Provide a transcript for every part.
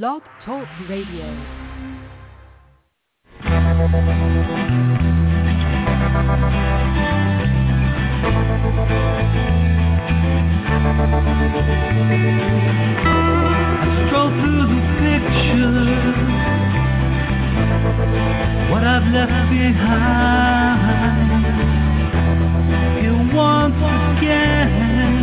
Blog Talk Radio. I stroll through the pictures, what I've left behind. Here once again.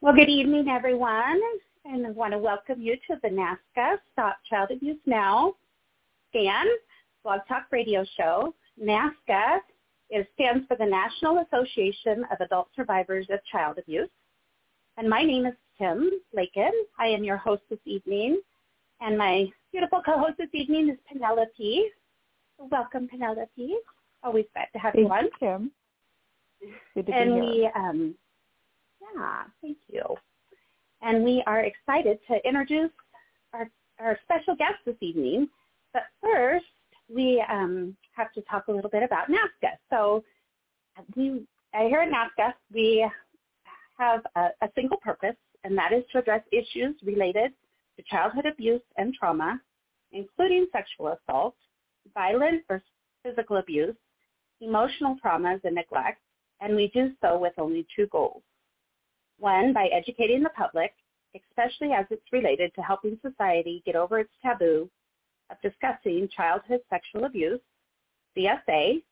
Well, good evening, everyone, and I want to welcome you to the NAASCA Stop Child Abuse Now SCAN Blog Talk Radio Show. NAASCA is, stands for the National Association of Adult Survivors of Child Abuse. And my name is Kim Lakin. I am your host this evening. And my beautiful co-host this evening is Penelope. Welcome, Penelope. Always glad to have you on. Kim. Good to and be here. we, um, yeah, thank you. And we are excited to introduce our, our special guest this evening. But first, we um, have to talk a little bit about NAASCA. So we, here at NAASCA, we have a, a single purpose, and that is to address issues related to childhood abuse and trauma, including sexual assault, violent or physical abuse, emotional traumas and neglect, and we do so with only two goals. One, by educating the public, especially as it's related to helping society get over its taboo of discussing childhood sexual abuse, CSA,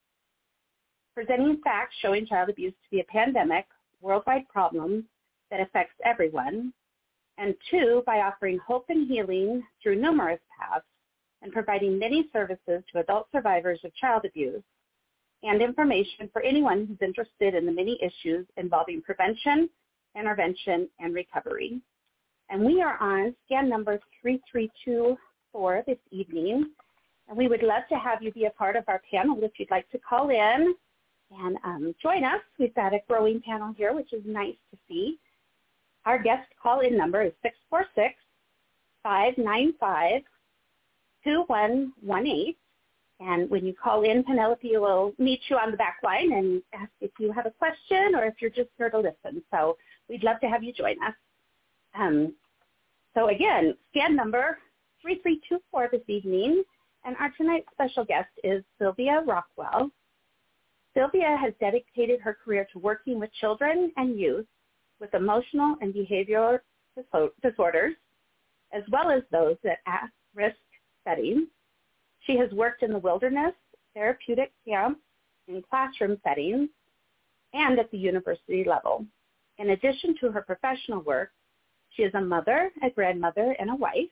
presenting facts showing child abuse to be a pandemic, worldwide problem that affects everyone, and two, by offering hope and healing through numerous paths and providing many services to adult survivors of child abuse and information for anyone who's interested in the many issues involving prevention, intervention, and recovery. And we are on scan number 3324 this evening. And we would love to have you be a part of our panel if you'd like to call in and um, join us. We've got a growing panel here, which is nice to see. Our guest call-in number is 646-595-2118. And when you call in, Penelope will meet you on the back line and ask if you have a question or if you're just here to listen. So we'd love to have you join us. Um, so again, scan number 3324 this evening. And our tonight's special guest is Sylvia Rockwell. Sylvia has dedicated her career to working with children and youth with emotional and behavioral disorders, as well as those at at-risk settings. She has worked in the wilderness, therapeutic camps, in classroom settings, and at the university level. In addition to her professional work, she is a mother, a grandmother, and a wife.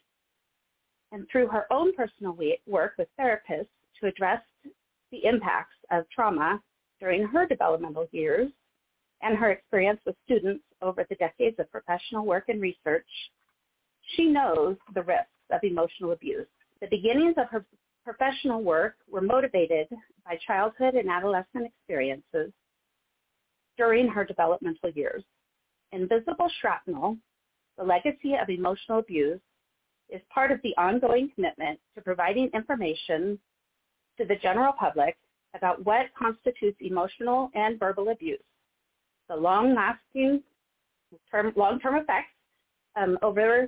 And through her own personal work with therapists to address the impacts of trauma during her developmental years and her experience with students over the decades of professional work and research, she knows the risks of emotional abuse. The beginnings of her professional work were motivated by childhood and adolescent experiences during her developmental years. Invisible Shrapnel, the legacy of emotional abuse, is part of the ongoing commitment to providing information to the general public about what constitutes emotional and verbal abuse, the long-lasting term, long-term effects um, over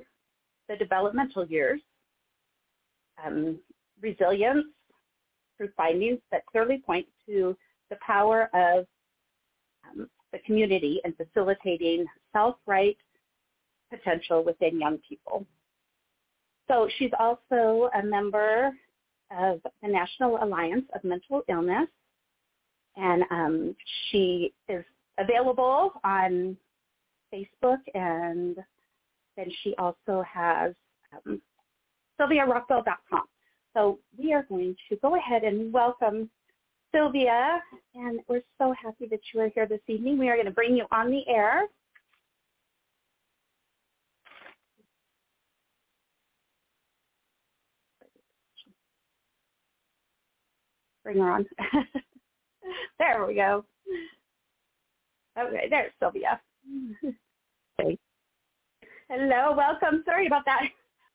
the developmental years, um, resilience through findings that clearly point to the power of um, the community in facilitating self-right potential within young people. So she's also a member of the National Alliance of Mental Illness, and um, she is available on Facebook, and then she also has um, SylviaRockwell.com. So we are going to go ahead and welcome Sylvia, and we're so happy that you are here this evening. We are going to bring you on the air. Bring her on. there we go. Okay, there's Sylvia. Hey. Hello, welcome. Sorry about that.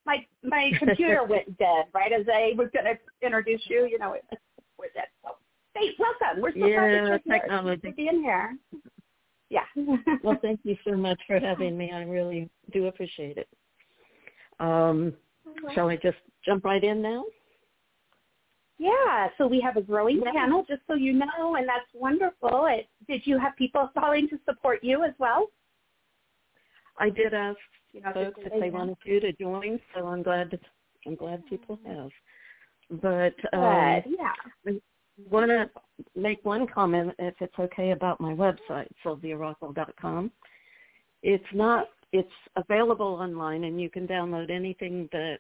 My my computer went dead right as I was going to introduce you. You know, it went dead. So, hey, welcome. We're so Yeah, glad that you're here. technology. Thanks for being here. Yeah. Well, thank you so much for having me. I really do appreciate it. Um, shall I just jump right in now? Yeah, so we have a growing Yeah. channel, just so you know, and that's wonderful. It, did you have people calling to support you as well? I did ask You know, folks if they wanted to to join, so I'm glad I'm glad people have. But um, Good, yeah. want to make one comment, if it's okay, about my website, sylviarockwell.com. It's not. It's available online, and you can download anything that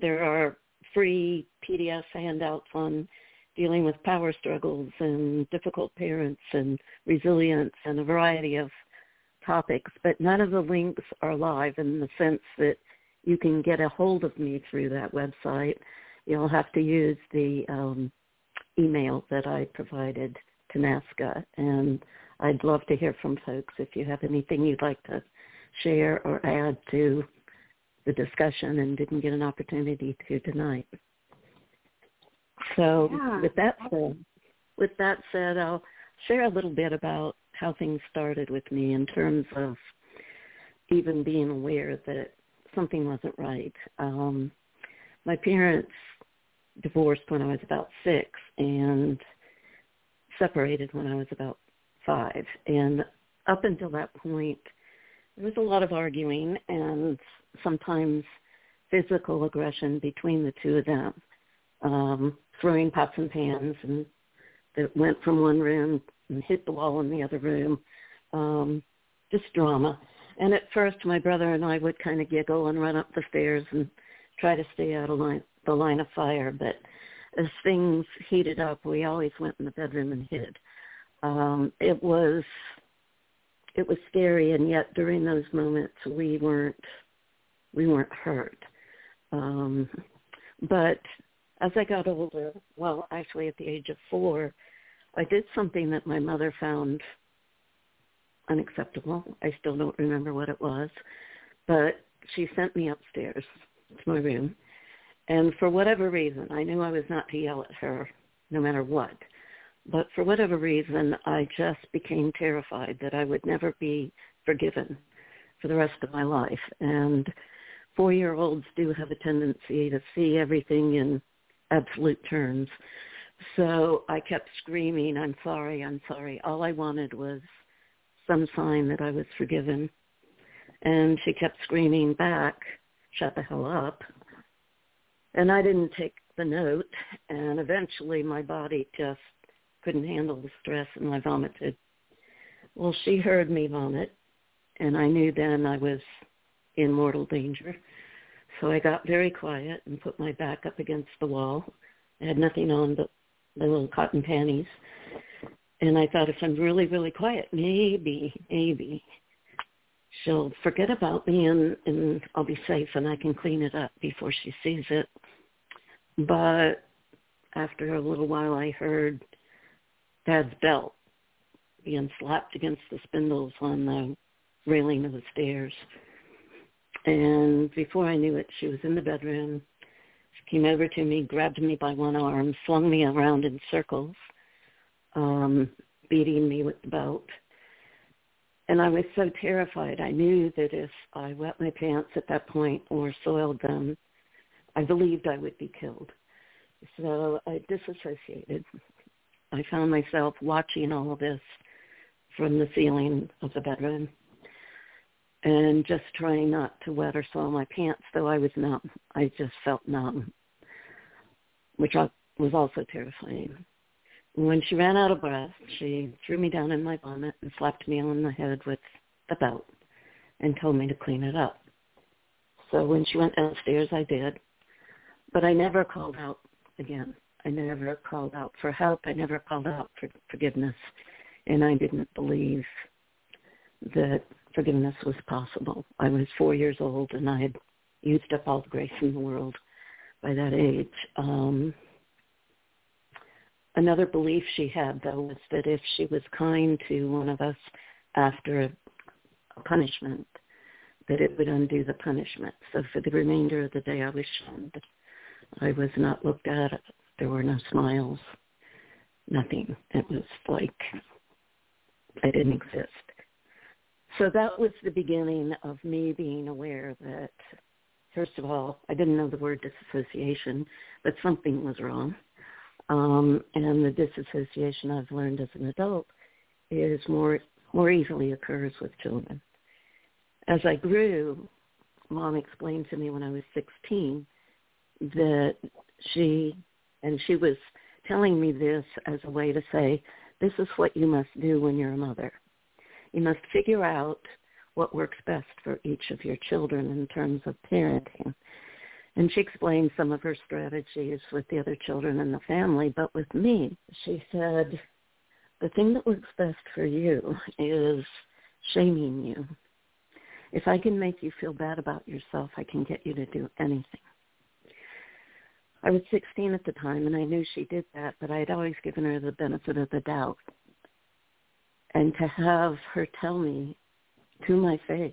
there are free PDF handouts on dealing with power struggles and difficult parents and resilience and a variety of topics. But none of the links are live in the sense that you can get a hold of me through that website. You'll have to use the um, email that I provided to NAASCA. And I'd love to hear from folks if you have anything you'd like to share or add to the discussion and didn't get an opportunity to tonight. So Yeah. with that said, with that said, I'll share a little bit about how things started with me in terms of even being aware that something wasn't right. Um, my parents divorced when I was about six and separated when I was about five. And up until that point, there was a lot of arguing and sometimes physical aggression between the two of them, um, throwing pots and pans and that went from one room and hit the wall in the other room, um, just drama. And at first, my brother and I would kind of giggle and run up the stairs and try to stay out of line, the line of fire. But as things heated up, we always went in the bedroom and hid. Um, it was it was scary, and yet during those moments, we weren't we weren't hurt. Um, but as I got older, well, actually at the age of four, I did something that my mother found unacceptable. I still don't remember what it was, but she sent me upstairs to my room. And for whatever reason, I knew I was not to yell at her no matter what. But for whatever reason, I just became terrified that I would never be forgiven for the rest of my life. And four-year-olds do have a tendency to see everything in absolute terms. So I kept screaming, I'm sorry, I'm sorry. All I wanted was some sign that I was forgiven. And she kept screaming back, shut the hell up. And I didn't take the note. And eventually my body just couldn't handle the stress and I vomited. Well, she heard me vomit. And I knew then I was in mortal danger. So I got very quiet and put my back up against the wall. I had nothing on but my little cotton panties. And I thought if I'm really, really quiet, maybe, maybe she'll forget about me and, and I'll be safe and I can clean it up before she sees it. But after a little while I heard Dad's belt being slapped against the spindles on the railing of the stairs. And before I knew it, she was in the bedroom. She came over to me, grabbed me by one arm, flung me around in circles, um, beating me with the belt. And I was so terrified. I knew that if I wet my pants at that point or soiled them, I believed I would be killed. So I disassociated. I found myself watching all of this from the ceiling of the bedroom and just trying not to wet or soil my pants, though I was numb. I just felt numb, which was also terrifying. When she ran out of breath, she threw me down in my vomit and slapped me on the head with the belt and told me to clean it up. So when she went downstairs, I did. But I never called out again. I never called out for help. I never called out for forgiveness. And I didn't believe that forgiveness was possible. I was four years old and I had used up all the grace in the world by that age. Um, another belief she had, though, was that if she was kind to one of us after a, a punishment, that it would undo the punishment. So for the remainder of the day, I was shunned. I was not looked at. There were no smiles, nothing. It was like I didn't exist. So that was the beginning of me being aware that, first of all, I didn't know the word disassociation, but something was wrong. Um, and the disassociation I've learned as an adult is more more easily occurs with children. As I grew, mom explained to me when I was 16 that she and she was telling me this as a way to say, this is what you must do when you're a mother. You must figure out what works best for each of your children in terms of parenting. And she explained some of her strategies with the other children in the family, but with me, she said, the thing that works best for you is shaming you. If I can make you feel bad about yourself, I can get you to do anything. I was 16 at the time, and I knew she did that, but I had always given her the benefit of the doubt. And to have her tell me to my face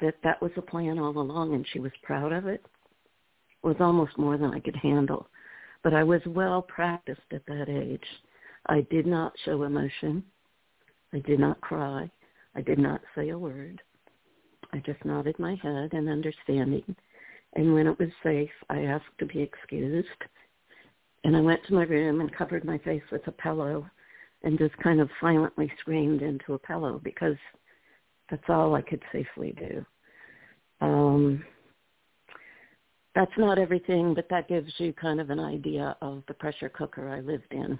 that that was a plan all along and she was proud of it was almost more than I could handle. But I was well practiced at that age. I did not show emotion. I did not cry. I did not say a word. I just nodded my head in understanding and when it was safe, I asked to be excused. And I went to my room and covered my face with a pillow and just kind of silently screamed into a pillow because that's all I could safely do. Um, that's not everything, but that gives you kind of an idea of the pressure cooker I lived in.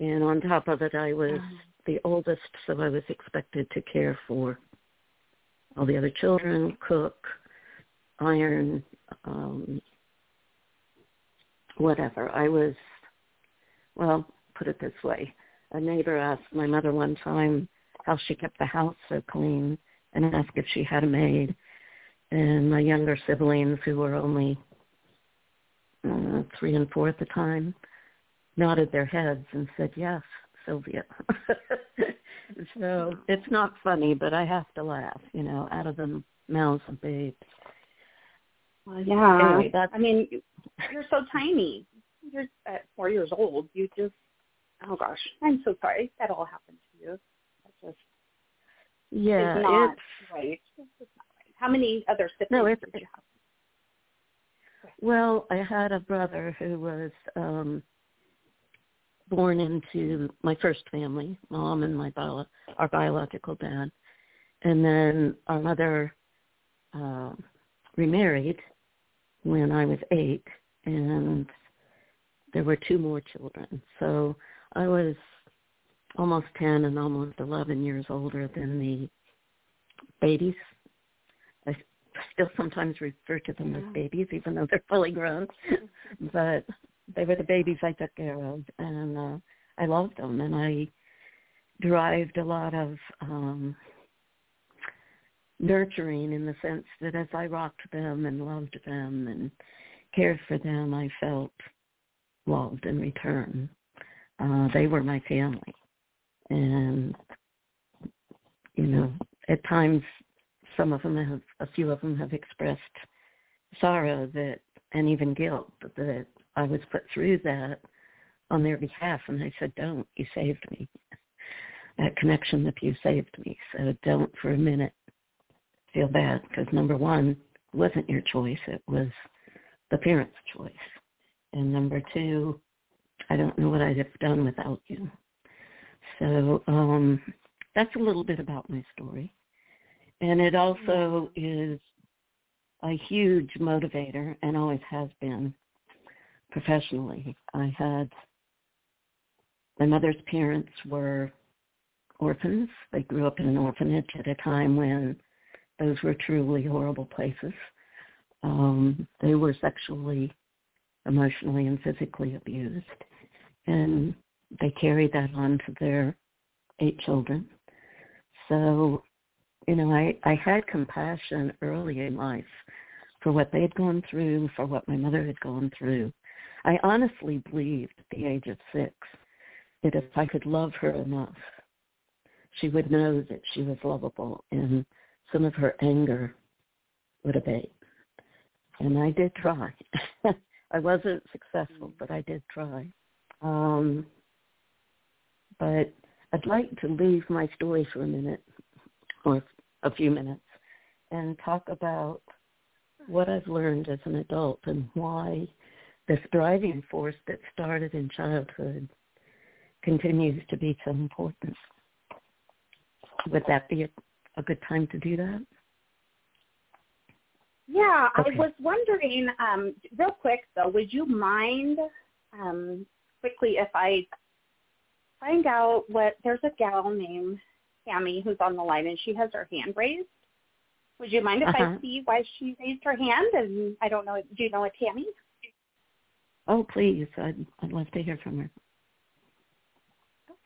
And on top of it, I was the oldest, so I was expected to care for all the other children, cook, iron, um, whatever. I was, well, put it this way. A neighbor asked my mother one time how she kept the house so clean and asked if she had a maid. And my younger siblings, who were only uh, three and four at the time, nodded their heads and said, yes, Sylvia. so it's not funny, but I have to laugh, you know, out of the mouths of babes. Well, yeah. Anyway, I mean, you're so tiny. You're at four years old. You just, oh gosh, I'm so sorry that all happened to you. That just yeah, is not it's, right. It's not right. How many other siblings No, it's- did you have? Well, I had a brother who was um born into my first family, mom and my bio, our biological dad, and then our mother uh, remarried when I was eight, and there were two more children. So I was almost 10 and almost 11 years older than the babies. I still sometimes refer to them as babies, even though they're fully grown. but they were the babies I took care of, and uh, I loved them, and I derived a lot of um, nurturing in the sense that as I rocked them and loved them and cared for them, I felt loved in return. Uh, they were my family. And, you know, at times some of them have, a few of them have expressed sorrow that, and even guilt that I was put through that on their behalf. And I said, don't, you saved me. That connection with you saved me. So don't for a minute feel bad because number one, wasn't your choice. It was the parents' choice. And number two, I don't know what I'd have done without you. So um, that's a little bit about my story. And it also is a huge motivator and always has been professionally. I had my mother's parents were orphans. They grew up in an orphanage at a time when those were truly horrible places. Um, they were sexually, emotionally, and physically abused. And they carried that on to their eight children. So, you know, I, I had compassion early in life for what they had gone through, for what my mother had gone through. I honestly believed at the age of six that if I could love her enough, she would know that she was lovable and some of her anger would abate. And I did try. I wasn't successful, mm-hmm. but I did try. Um, but I'd like to leave my story for a minute or a few minutes and talk about what I've learned as an adult and why this driving force that started in childhood continues to be so important. Would that be a, a good time to do that? Yeah, Okay. I was wondering, um, real quick though, would you mind um, quickly if I find out what there's a gal named Tammy who's on the line and she has her hand raised. Would you mind if Uh-huh. I see why she raised her hand? And I don't know. Do you know a Tammy? Oh, please. I'd, I'd love to hear from her.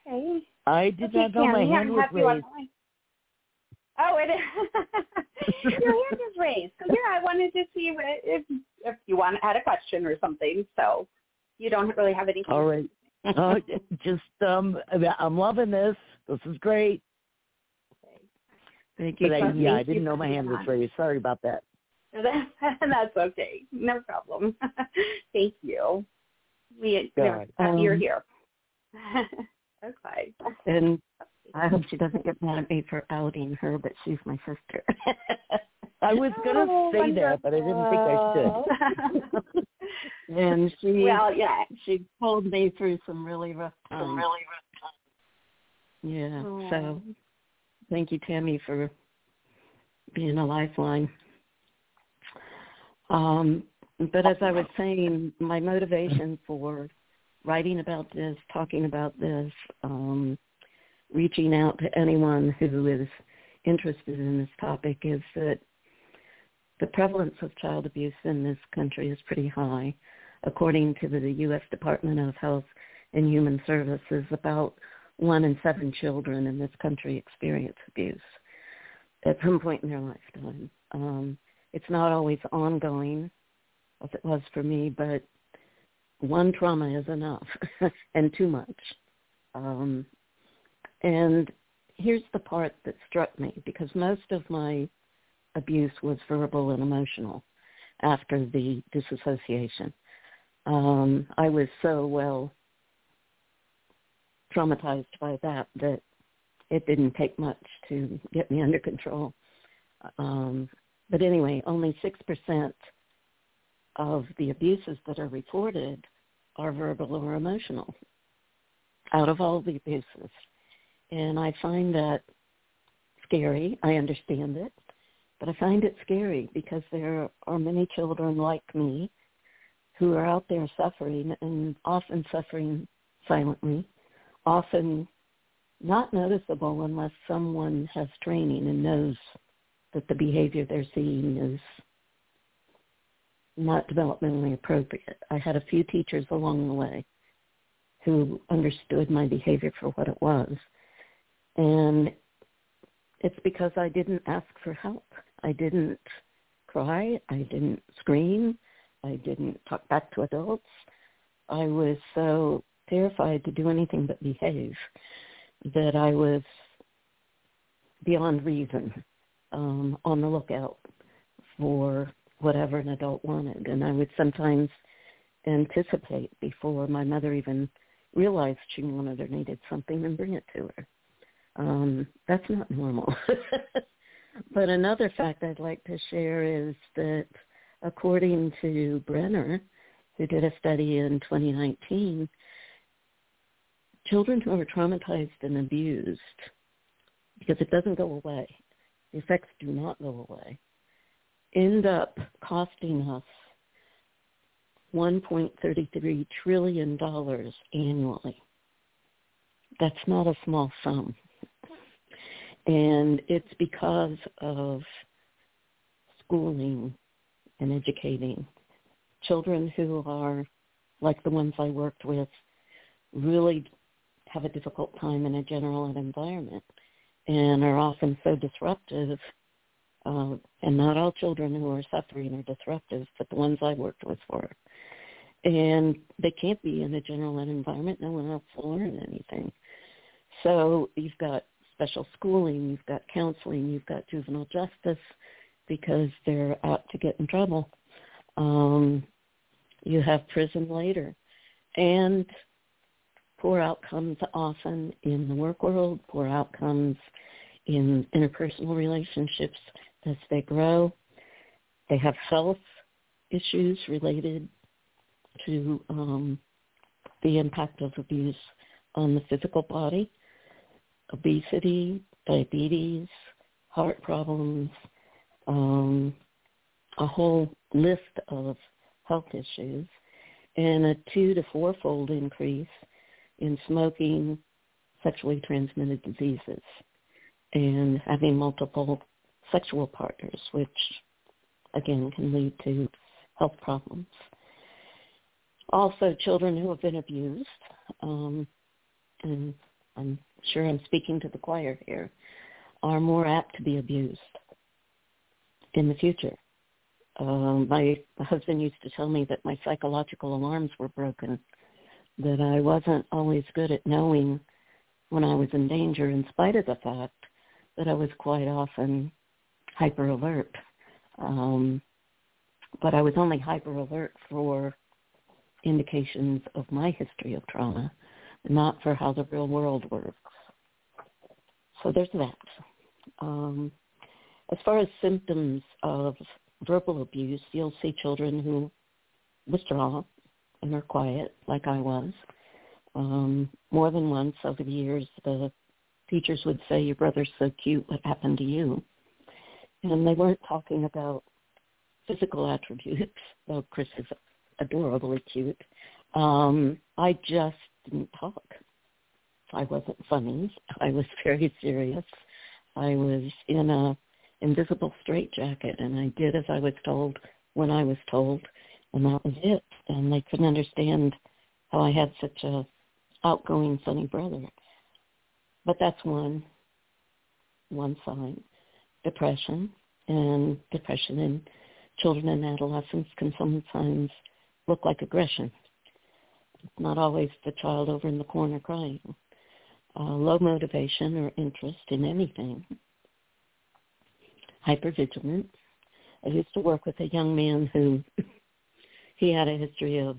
Okay. I did okay, not know my hand I'm was raised. Oh, it is. Your hand is raised. So yeah, I wanted to see what, if if you want had a question or something. So you don't really have anything. All right. Uh, just um, I'm loving this. This is great. Thank you. I, yeah. I didn't know my hand was raised. Sorry about that. That's okay. No problem. Thank you. We God. are you're Um, here. okay. And I hope she doesn't get mad at me for outing her, but she's my sister. I was gonna Oh, say that, but I didn't think I should. And she well, yeah. she pulled me through some really rough times. Yeah. Oh. So thank you, Tammy, for being a lifeline. Um, but as I was saying, my motivation for writing about this, talking about this, um, reaching out to anyone who is interested in this topic is that the prevalence of child abuse in this country is pretty high. According to the U.S. Department of Health and Human Services, about one in seven children in this country experience abuse at some point in their lifetime. Um, it's not always ongoing, as it was for me, but one trauma is enough and too much. Um, and here's the part that struck me because most of my abuse was verbal and emotional after the disassociation. Um, I was so well traumatized by that that it didn't take much to get me under control. Um, but anyway, only 6% of the abuses that are reported are verbal or emotional out of all the abuses. And I find that scary. I understand it. But I find it scary because there are many children like me who are out there suffering and often suffering silently, often not noticeable unless someone has training and knows that the behavior they're seeing is not developmentally appropriate. I had a few teachers along the way who understood my behavior for what it was. And it's because I didn't ask for help. I didn't cry. I didn't scream. I didn't talk back to adults. I was so terrified to do anything but behave that I was beyond reason um, on the lookout for whatever an adult wanted. And I would sometimes anticipate before my mother even realized she wanted or needed something and bring it to her. Um, that's not normal. but another fact I'd like to share is that according to Brenner, who did a study in 2019, children who are traumatized and abused, because it doesn't go away, the effects do not go away, end up costing us $1.33 trillion annually. that's not a small sum. And it's because of schooling and educating children who are like the ones I worked with really have a difficult time in a general ed environment and are often so disruptive. Uh, and not all children who are suffering are disruptive, but the ones I worked with were. And they can't be in a general ed environment. No one else will learn anything. So you've got special schooling, you've got counseling, you've got juvenile justice because they're out to get in trouble. Um, you have prison later. And poor outcomes often in the work world, poor outcomes in interpersonal relationships as they grow. They have health issues related to um, the impact of abuse on the physical body, obesity, diabetes, heart problems, um, a whole list of health issues, and a two to fourfold increase in smoking, sexually transmitted diseases, and having multiple sexual partners, which again can lead to health problems. Also, children who have been abused, um, and I'm sure I'm speaking to the choir here, are more apt to be abused in the future. Um, my, husband used to tell me that my psychological alarms were broken, that I wasn't always good at knowing when I was in danger in spite of the fact that I was quite often hyper alert. Um, but I was only hyper alert for indications of my history of trauma, not for how the real world works. So there's that. Um, as far as symptoms of verbal abuse, you'll see children who withdraw and are quiet, like I was. Um, more than once over the years, the teachers would say, your brother's so cute, what happened to you? And they weren't talking about physical attributes, though Chris is adorably cute. Um, I just didn't talk. I wasn't funny. I was very serious. I was in a invisible straitjacket, and I did as I was told when I was told, and that was it. And they couldn't understand how I had such a outgoing, funny brother. But that's one one sign. Depression and depression in children and adolescents can sometimes look like aggression. Not always the child over in the corner crying. Uh, low motivation or interest in anything hypervigilant. I used to work with a young man who he had a history of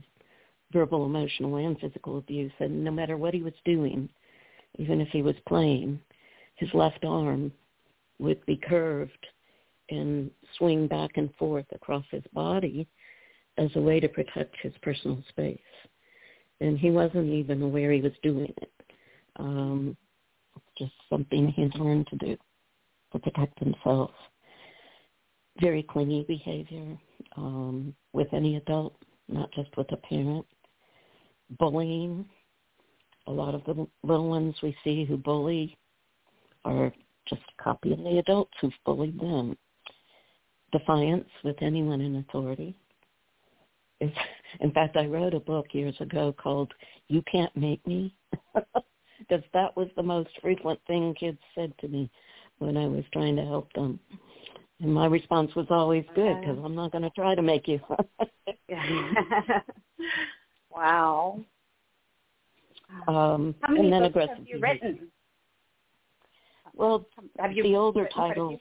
verbal, emotional, and physical abuse, and no matter what he was doing, even if he was playing, his left arm would be curved and swing back and forth across his body as a way to protect his personal space. And he wasn't even aware he was doing it. Um, just something he had learned to do to protect himself very clingy behavior um, with any adult, not just with a parent. Bullying. A lot of the little ones we see who bully are just copying the adults who've bullied them. Defiance with anyone in authority. It's, in fact, I wrote a book years ago called "You Can't Make Me," because that was the most frequent thing kids said to me when I was trying to help them. And my response was always good because I'm not going to try to make you. wow. Um, How many and then books aggressive have you written? Well, Have you the older written titles.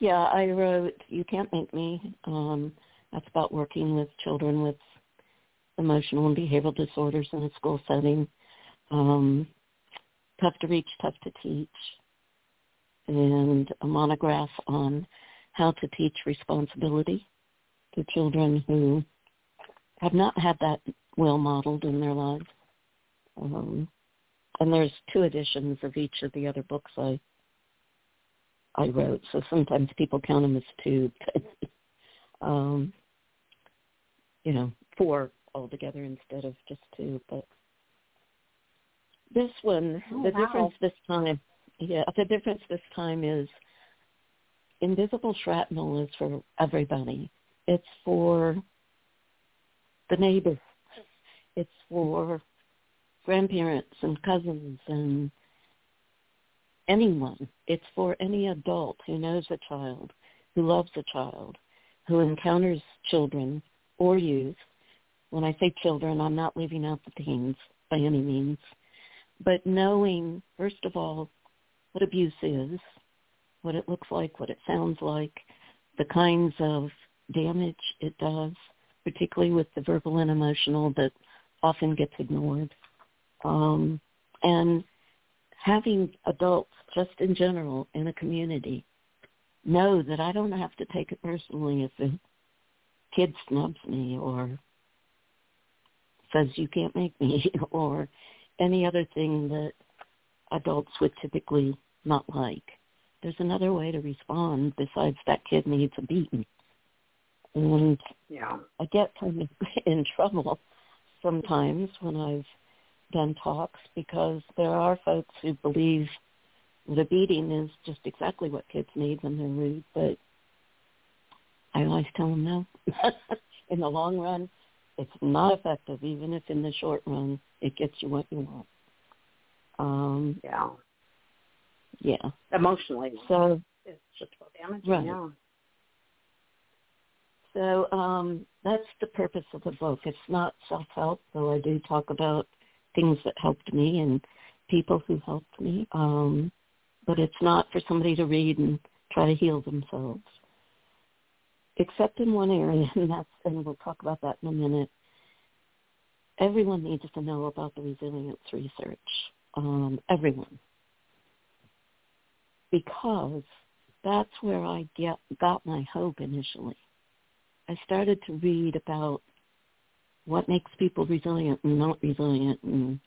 Yeah, I wrote "You Can't Make Me." Um, that's about working with children with emotional and behavioral disorders in a school setting. Um, tough to reach, tough to teach and a monograph on how to teach responsibility to children who have not had that well modeled in their lives. Um, and there's two editions of each of the other books I I wrote, so sometimes people count them as two. um, you know, four altogether instead of just two. But This one, Oh, the wow. difference this time, yeah, the difference this time is invisible shrapnel is for everybody. It's for the neighbor. It's for grandparents and cousins and anyone. It's for any adult who knows a child, who loves a child, who encounters children or youth. When I say children, I'm not leaving out the teens by any means. But knowing, first of all, what abuse is, what it looks like, what it sounds like, the kinds of damage it does, particularly with the verbal and emotional that often gets ignored. Um, and having adults just in general in a community know that I don't have to take it personally if a kid snubs me or says you can't make me or any other thing that adults would typically not like. There's another way to respond besides that kid needs a beating. And Yeah. I get kind of in trouble sometimes when I've done talks because there are folks who believe that a beating is just exactly what kids need when they're rude, but I always tell them no. in the long run, it's not effective, even if in the short run it gets you what you want. Um, Yeah. yeah. Emotionally, So it's just so damaging. Right. Yeah. So um, that's the purpose of the book. It's not self-help, though I do talk about things that helped me and people who helped me. Um, but it's not for somebody to read and try to heal themselves. Except in one area, and that's, and we'll talk about that in a minute. Everyone needs to know about the resilience research. Um, everyone. Because that's where I get got my hope initially. I started to read about what makes people resilient and not resilient and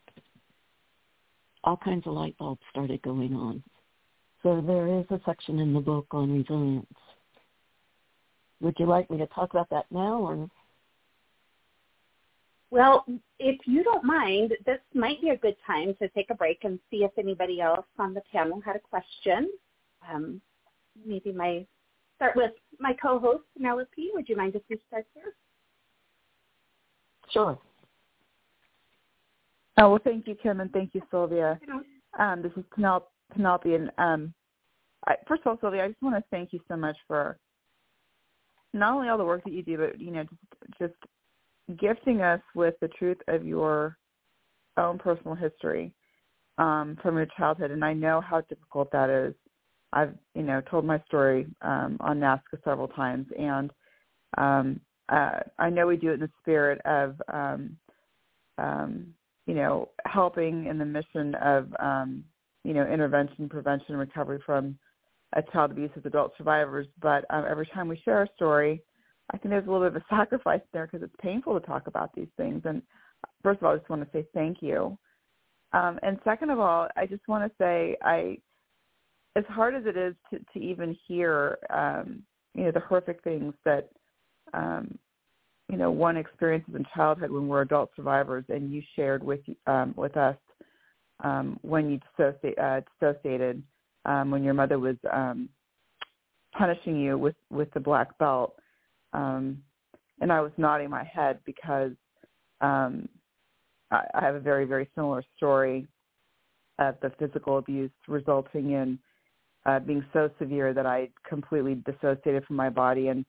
all kinds of light bulbs started going on. So there is a section in the book on resilience. Would you like me to talk about that now or Well, if you don't mind, this might be a good time to take a break and see if anybody else on the panel had a question. Um, maybe my start with my co-host Penelope. Would you mind if we start there? Sure. Oh, well, thank you, Kim, and thank you, Sylvia. You Um, this is Penel- Penelope, and um, I, first of all, Sylvia, I just want to thank you so much for not only all the work that you do, but you know, just, just gifting us with the truth of your own personal history um, from your childhood. And I know how difficult that is. I've you know told my story um, on NAASCA several times, and um, uh, I know we do it in the spirit of um, um, you know helping in the mission of um, you know intervention, prevention, and recovery from uh, child abuse with adult survivors. But um, every time we share a story, I think there's a little bit of a sacrifice there because it's painful to talk about these things. And first of all, I just want to say thank you. Um, and second of all, I just want to say I as hard as it is to, to even hear, um, you know, the horrific things that, um, you know, one experiences in childhood when we're adult survivors, and you shared with um, with us um, when you uh, dissociated um, when your mother was um, punishing you with with the black belt, um, and I was nodding my head because um, I, I have a very very similar story of the physical abuse resulting in uh, being so severe that I completely dissociated from my body and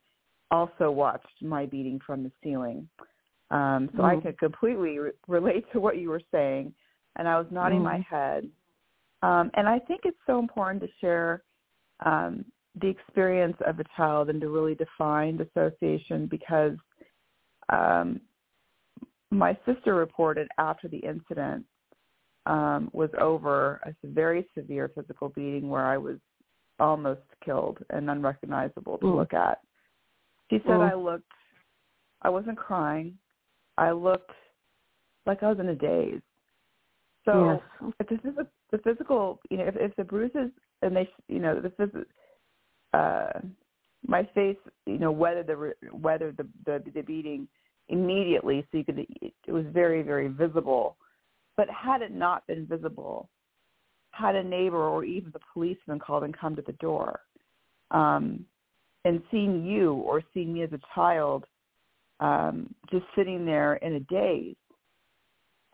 also watched my beating from the ceiling. Um, so I Mhm. could completely re- relate to what you were saying, and I was nodding my Mhm. head. Um, and I think it's so important to share um, the experience of a child and to really define dissociation because um, my sister reported after the incident um, was over a very severe physical beating where I was almost killed and unrecognizable to Mm. look at. She said Mm. I looked, I wasn't crying. I looked like I was in a daze. So yes. if the, phys- the physical, you know, if, if the bruises and they, you know, the phys- uh, my face, you know, weathered the re- weathered the, the the beating immediately, so you could, it was very very visible But had it not been visible, had a neighbor or even the policeman called and come to the door, um, and seeing you or seeing me as a child um, just sitting there in a daze,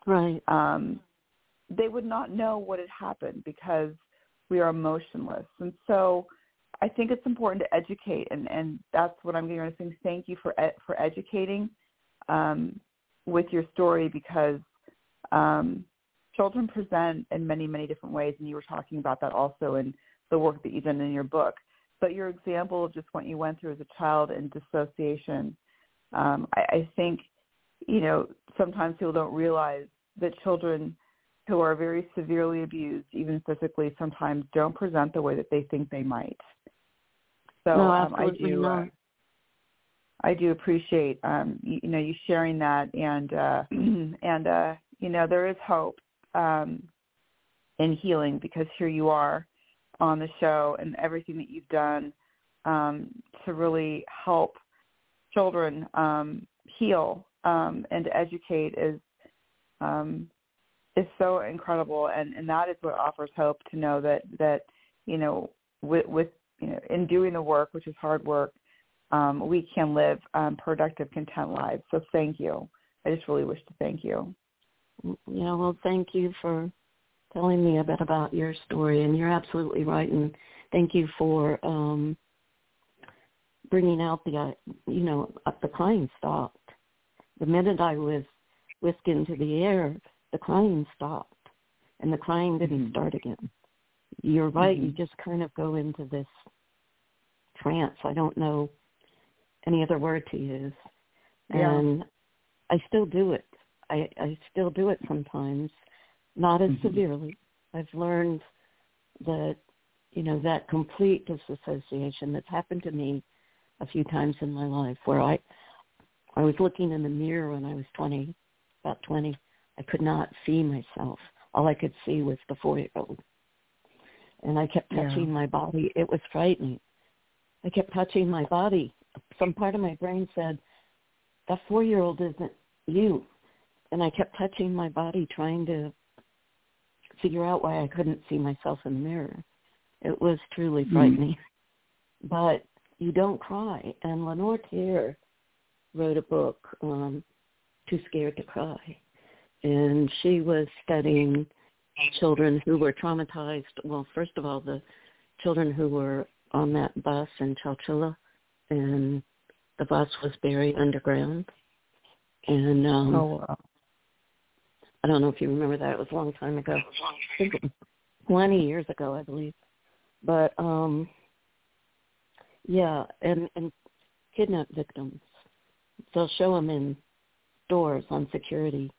Right. um, they would not know what had happened because we are emotionless. And so I think it's important to educate, and, and that's what I'm going to say. Thank you for for educating um, with your story because um, children present in many, many different ways, and you were talking about that also in the work that you've done in your book. But your example of just what you went through as a child and dissociation, um, I, I think, you know, sometimes people don't realize that children who are very severely abused, even physically, sometimes don't present the way that they think they might. So no, um, I do. Uh. I do appreciate um, you, you know you sharing that, and uh, and uh, you know there is hope um, in healing because here you are on the show and everything that you've done um, to really help children um, heal um, and to educate is um, is so incredible, and and that is what offers hope to know that that you know with with you know in doing the work, which is hard work, um, we can live um, productive, content lives. So thank you. I just really wish to thank you. Yeah, well, thank you for telling me a bit about your story, and you're absolutely right. And thank you for um, bringing out the, uh, you know, uh, the crying stopped. The minute I was whisked into the air, the crying stopped, and the crying didn't Mhm. start again. You're right. You Mhm. just kind of go into this trance. I don't know any other word to use, Yeah. and I still do it. I, I still do it sometimes, not as Mhm. severely. I've learned that, you know, that complete disassociation that's happened to me a few times in my life where I I was looking in the mirror when I was 20, about 20. I could not see myself. All I could see was the four-year-old. And I kept Yeah. touching my body. It was frightening. I kept touching my body. Some part of my brain said, that four-year-old isn't you. And I kept touching my body trying to figure out why I couldn't see myself in the mirror. It was truly Mm. frightening. But you don't cry. And Lenore Terr wrote a book, um, Too Scared to Cry. And she was studying children who were traumatized. Well, first of all, the children who were on that bus in Chowchilla, and the bus was buried underground. And um, Oh wow. I don't know if you remember that. It was a long time ago. I think it was 20 years ago, I believe. But um yeah, and and kidnap victims. They'll show them in stores on security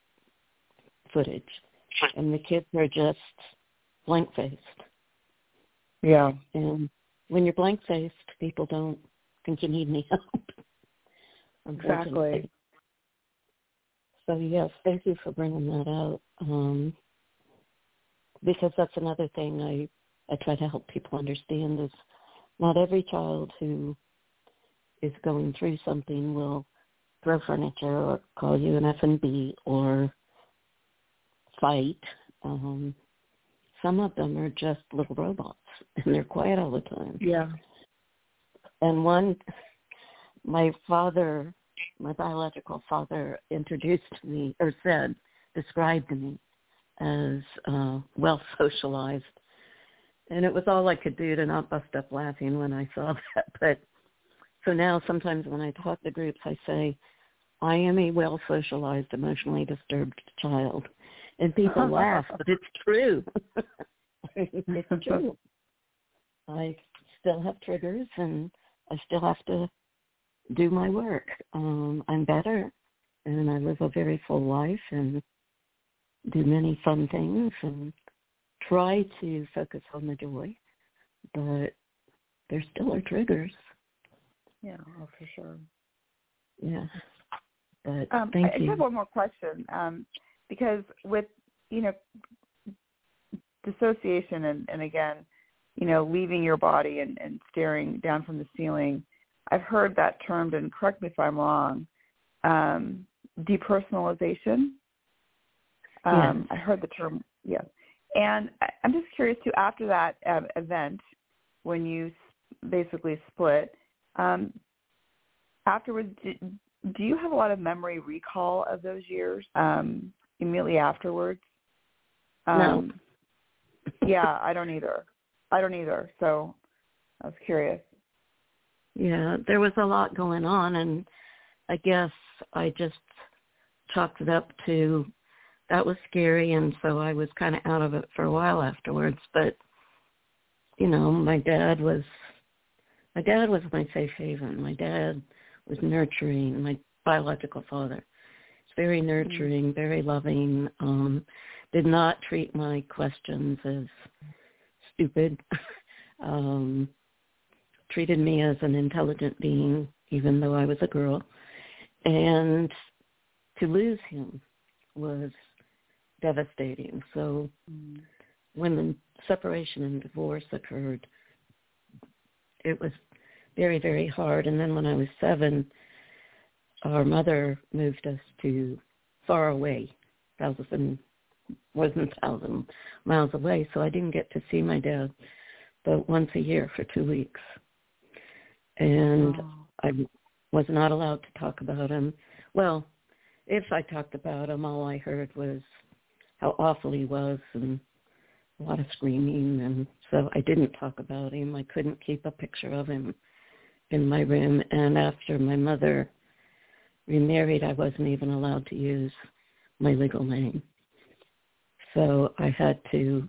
footage, and the kids are just blank faced. Yeah. And when you're blank faced, people don't think you need any help. Exactly. So yes, thank you for bringing that out. Um, because that's another thing I I try to help people understand is not every child who is going through something will throw furniture or call you an F and B or fight. Um, some of them are just little robots and they're quiet all the time. Yeah. And one, my father, my biological father introduced me or said, described me as uh, well socialized. And it was all I could do to not bust up laughing when I saw that. But so now sometimes when I talk to groups, I say, I am a well socialized, emotionally disturbed child. And people laugh, but it's true. it's true. I still have triggers and I still have to do my work. Um, I'm better and I live a very full life and do many fun things and try to focus on the joy, but there still are triggers. Yeah, oh, for sure. Yeah. But Um, thank I, you. I have one more question um, because with you know dissociation and, and again, you know, leaving your body and, and staring down from the ceiling, I've heard that termed, and correct me if I'm wrong, um, depersonalization. Um, I heard the term, yes. And I- I'm just curious too. After that um, event, when you basically split, um, afterwards, do, do you have a lot of memory recall of those years um, immediately afterwards? Um, yeah, I don't either. I don't either. So I was curious. Yeah, there was a lot going on, and I guess I just chalked it up to that was scary, and so I was kind of out of it for a while afterwards. But you know, my dad was my dad was my safe haven. My dad was nurturing. My biological father, very nurturing, very loving. Um, did not treat my questions as stupid. um, treated me as an intelligent being, even though I was a girl. And to lose him was devastating. So when the separation and divorce occurred, it was very, very hard. And then when I was seven, our mother moved us to far away, thousand wasn't thousand miles away, so I didn't get to see my dad but once a year for two weeks. And Oh. I was not allowed to talk about him. Well, if I talked about him, all I heard was how awful he was and a lot of screaming. And so I didn't talk about him. I couldn't keep a picture of him in my room. And after my mother remarried, I wasn't even allowed to use my legal name. So I had to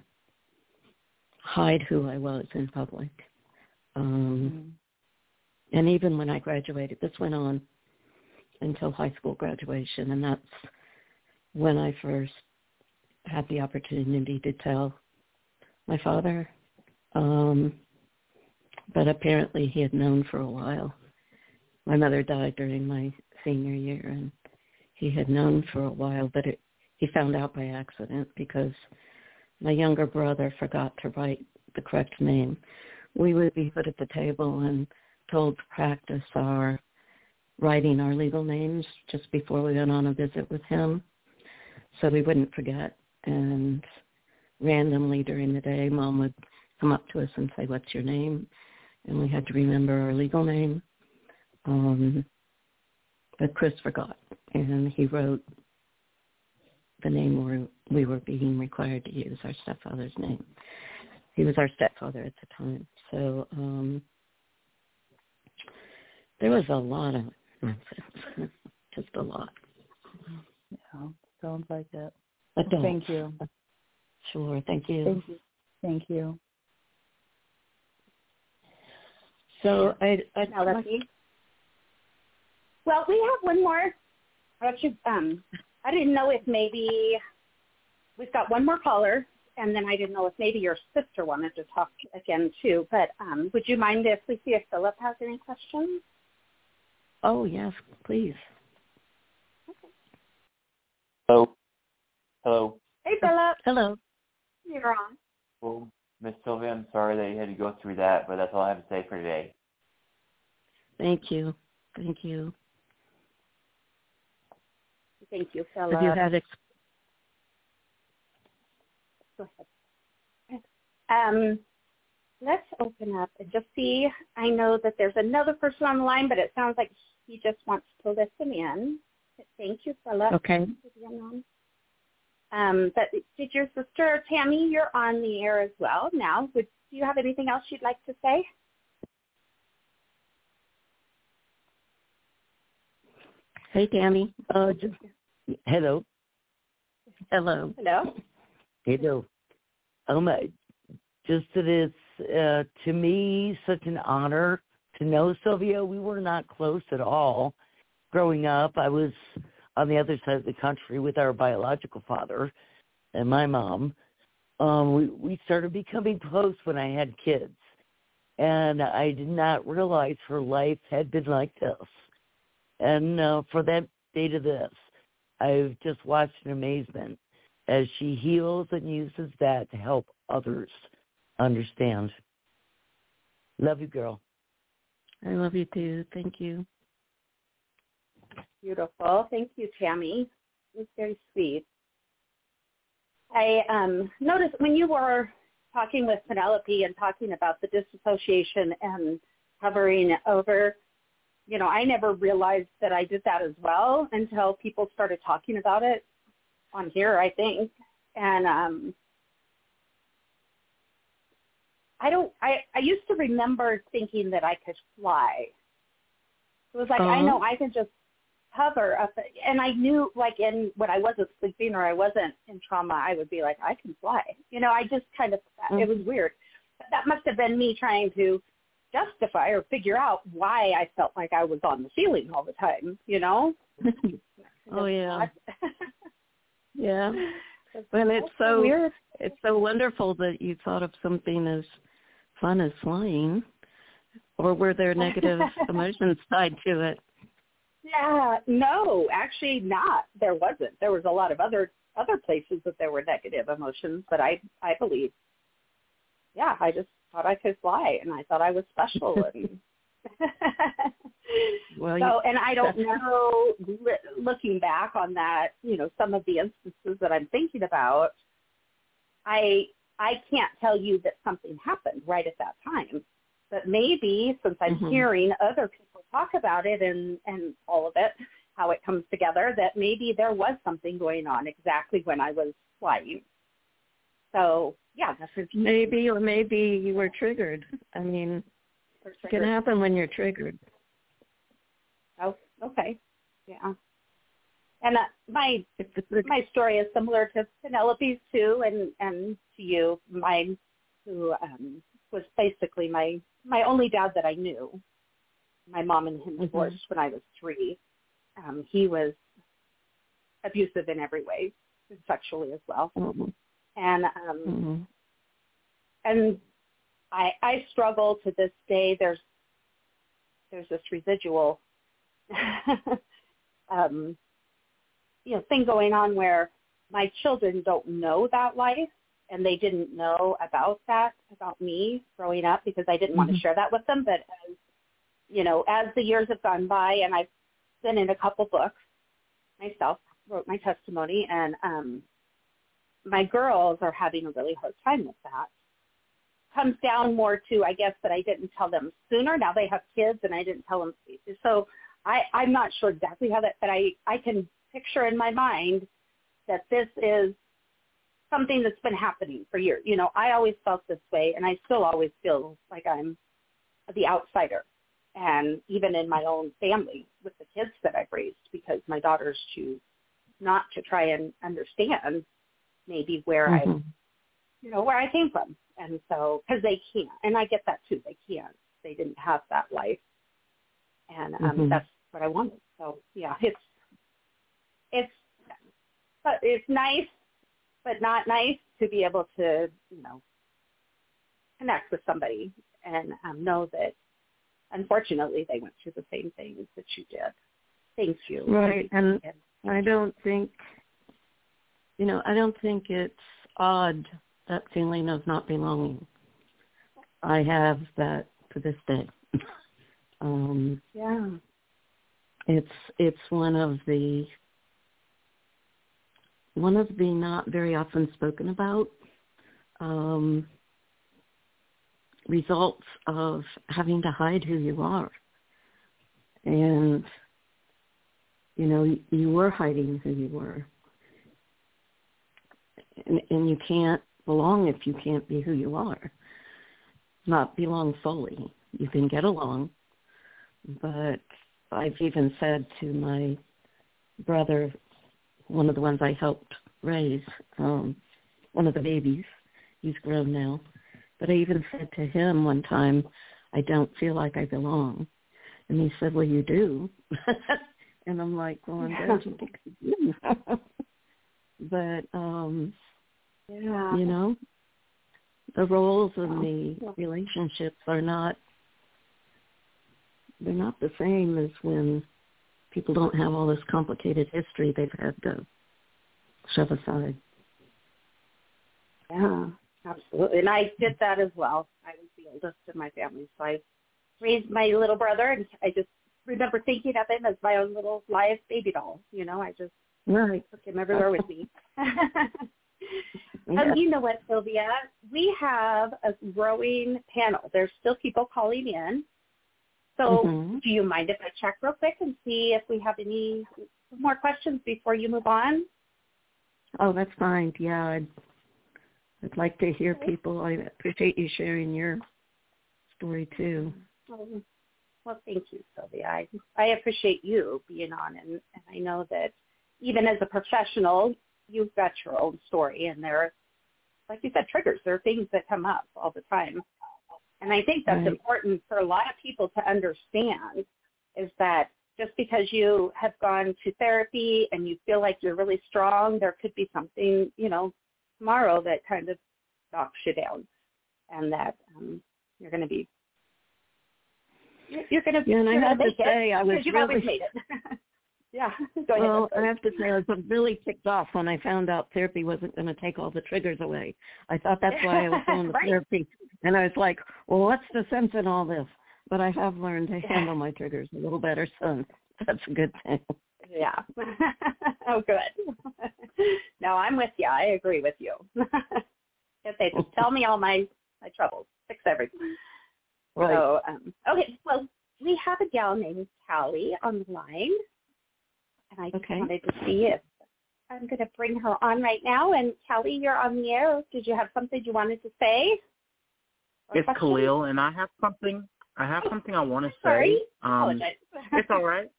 hide who I was in public. Um, and even when I graduated, this went on until high school graduation, and that's when I first had the opportunity to tell my father. Um, but apparently he had known for a while. My mother died during my senior year, and he had known for a while, but it, he found out by accident because my younger brother forgot to write the correct name. We would be put at the table and told to practice our writing our legal names just before we went on a visit with him so we wouldn't forget. And randomly during the day, Mom would come up to us and say, what's your name? And we had to remember our legal name. Um, but Chris forgot, and he wrote the name we we were being required to use, our stepfather's name. He was our stepfather at the time. So um, there was a lot of nonsense, just a lot. Yeah, sounds like it. But don't. thank you. Sure, thank you. Thank you. Thank you. So I, I Now let's see. Well, we have one more. How about you? Um, I didn't know if maybe we've got one more caller, and then I didn't know if maybe your sister wanted to talk again too. But um, would you mind if we see if Philip has any questions? oh yes, please. Hello. Hello. Hey, Philip, Hello. you're on. Well, Miss Sylvia, I'm sorry that you had to go through that, but that's all I have to say for today. Thank you. Thank you. Thank you, Philip. Have you had ex- Go ahead. Um, let's open up and just see. I know that there's another person on the line, but it sounds like he just wants to listen in. Thank you, Philip. okay? for being on. Um, but did your sister Tammy? You're on the air as well now. Would do you have anything else you'd like to say? Hey, Tammy. Uh, just hello, Hello. Hello. hello. Oh my! just that it's uh, to me such an honor to know Sylvia. We were not close at all growing up. I was on the other side of the country with our biological father and my mom. Um, we we started becoming close when I had kids, and I did not realize her life had been like this. And uh, for that day to this, I've just watched in amazement as she heals and uses that to help others understand. Love you, girl. I love you too. Thank you. Beautiful. Thank you, Tammy. It was very sweet. I um, noticed when you were talking with Penelope and talking about the disassociation and covering it over, you know, I never realized that I did that as well until people started talking about it on here, I think. And um I don't I I used to remember thinking that I could fly. It was like uh-huh. I know I can just hover up and I knew like in when I wasn't sleeping or I wasn't in trauma, I would be like, I can fly. You know, I just kind of mm-hmm. it was weird. That must have been me trying to justify or figure out why I felt like I was on the ceiling all the time, you know? oh yeah. yeah. And it's so weird. it's so wonderful that you thought of something as fun as flying. Or were there negative emotions tied to it? Yeah, no, actually not. There wasn't. There was a lot of other other places that there were negative emotions, but I I believe yeah, I just thought I could fly and I thought I was special and well, so, and I don't know, looking back on that, you know, some of the instances that I'm thinking about, I I can't tell you that something happened right at that time, but maybe since I'm mm-hmm. hearing other people talk about it and and all of it, how it comes together, that maybe there was something going on exactly when I was flying. So yeah, maybe or maybe you were triggered. I mean, it can happen when you're triggered. Oh, okay, yeah. And uh, my my story is similar to Penelope's too, and and to you, mine, who um, was basically my my only dad that I knew. My mom and him mm-hmm. divorced mm-hmm. when I was three. Um, he was abusive in every way, sexually as well. Mm-hmm and um mm-hmm. and I I struggle to this day. There's there's this residual um you know thing going on where my children don't know that life and they didn't know about that about me growing up because I didn't mm-hmm. want to share that with them but as you know as the years have gone by and I've been in a couple books myself wrote my testimony and um my girls are having a really hard time with that. Comes down more to, I guess, that I didn't tell them sooner. Now they have kids, and I didn't tell them. So I, I'm not sure exactly how that, but I, I can picture in my mind that this is something that's been happening for years. You know, I always felt this way, and I still always feel like I'm the outsider. And even in my own family with the kids that I've raised, because my daughters choose not to try and understand maybe where mm-hmm. I, you know, where I came from. And so, because they can't, and I get that too, they can't. They didn't have that life, and um, mm-hmm. that's what I wanted. So yeah, it's it's but it's nice, but not nice to be able to, you know, connect with somebody and um, know that unfortunately they went through the same things that you did. Thank you. Right, and I don't think you know, I don't think it's odd that feeling of not belonging. I have that to this day. um, yeah, it's it's one of the one of the not very often spoken about um, results of having to hide who you are, and you know you were hiding who you were and, and you can't belong if you can't be who you are. Not belong fully. You can get along, but I've even said to my brother, one of the ones I helped raise, um, one of the babies, he's grown now, but I even said to him one time, I don't feel like I belong. And he said, well, you do. and I'm like, well, I'm glad you think you do. but um yeah. you know? The roles and the relationships are not they're not the same as when people don't have all this complicated history they've had to shove aside. Yeah absolutely. And i did that as well. I was the oldest in my family so i raised my little brother and i just remember thinking of him as my own little live baby doll you know? I just right. took him everywhere with me Yeah. Um, you know what, Sylvia? We have a growing panel. There's still people calling in. So Mhm. do you mind if I check real quick and see if we have any more questions before you move on? Oh, that's fine. Yeah, I'd, I'd like to hear Okay. people. I appreciate you sharing your story too. Um, well, thank you, Sylvia. I, I appreciate you being on, and, and I know that even as a professional, you've got your own story, and there are, like you said, triggers. There are things that come up all the time. And I think that's Right. important for a lot of people to understand is that just because you have gone to therapy and you feel like you're really strong, there could be something, you know, tomorrow that kind of knocks you down and that um, you're going to be you're going to Yeah, and I have gonna say, it I was you've really. yeah, go ahead. well. I have to say, I was really ticked off when I found out therapy wasn't going to take all the triggers away. I thought that's why I was going to Right. therapy, and I was like, "Well, what's the sense in all this?" But I have learned to handle my triggers a little better, so that's a good thing. Yeah. oh, good. no, I'm with you. I agree with you. if they just tell me all my my troubles, fix everything. Right. So, um, okay. Well, we have a gal named Callie on the line, and I just Okay. wanted to see if I'm going to bring her on right now. And Kelly, you're on the air. Did you have something you wanted to say? Or It's question? Khalil, and I have something. I have something I want to say. Sorry. Um, Apologize. it's all right.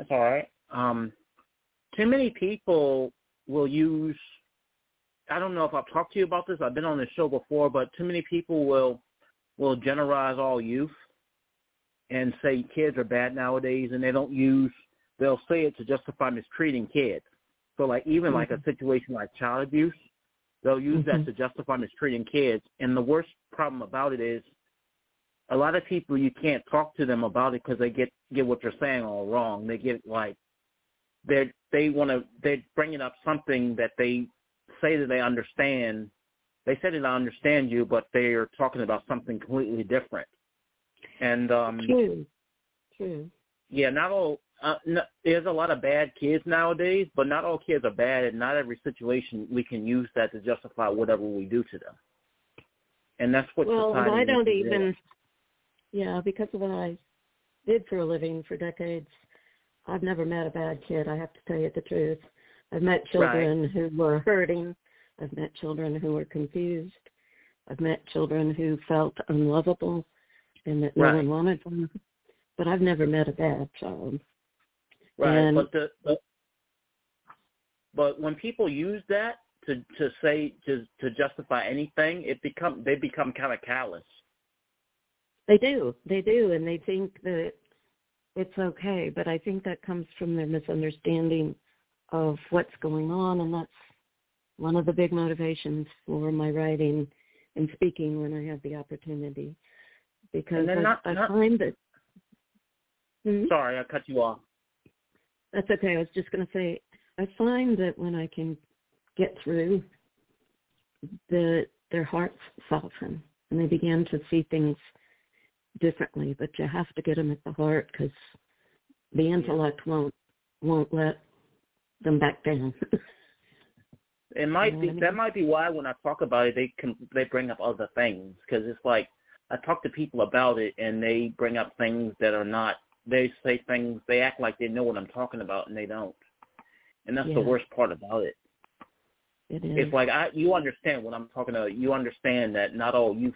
It's all right. Um, too many people will use. I don't know if I've talked to you about this. I've been on this show before, but too many people will will generalize all youth and say kids are bad nowadays, and they don't use. They'll say it to justify mistreating kids. So, like even like a situation like child abuse, they'll use that Mhm. to justify mistreating kids. And the worst problem about it is a lot of people you can't talk to them about it because they get get what you're saying all wrong. They get like they they want to they're bringing up something that they say that they understand. They say that I understand you, but they are talking about something completely different. And um True. True. yeah, not all. Uh, no, there's a lot of bad kids nowadays, but not all kids are bad, and not every situation we can use that to justify whatever we do to them. And that's what well, society I don't even. Yeah, because of what I did for a living for decades, I've never met a bad kid. I have to tell you the truth. I've met children who were hurting. I've met children who were confused. I've met children who felt unlovable and that no Right. one wanted them. But I've never met a bad child. Right, And- but the, the but when people use that to to say to to justify anything, it become they become kind of callous. They do. They do, and they think that it's okay. But I think that comes from their misunderstanding of what's going on, and that's one of the big motivations for my writing and speaking when I have the opportunity. Because I, not- I not- find that. Hmm? Sorry, I cut you off. That's okay. I was just going to say, I find that when I can get through, the their hearts soften and they begin to see things differently. But you have to get them at the heart because the intellect won't won't let them back down. It might You know be I mean? that might be why when I talk about it, they can they bring up other things because it's like I talk to people about it and they bring up things that are not. They say things. They act like they know what I'm talking about and they don't. And that's the worst part about it. it is. It's like I you understand what I'm talking about. You understand that not all youth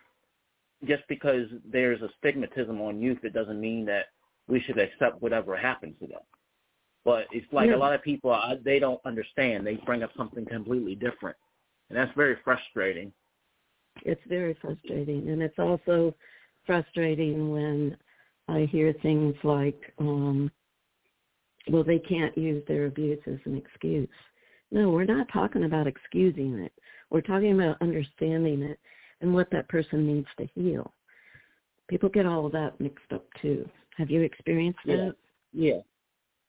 just because there's a stigmatism on youth, it doesn't mean that we should accept whatever happens to them. But it's like Yeah. a lot of people, I, they don't understand. They bring up something completely different, and that's very frustrating. it's very frustrating and it's also frustrating when i hear things like um well they can't use their abuse as an excuse no we're not talking about excusing it we're talking about understanding it and what that person needs to heal people get all of that mixed up too have you experienced Yeah. that Yeah,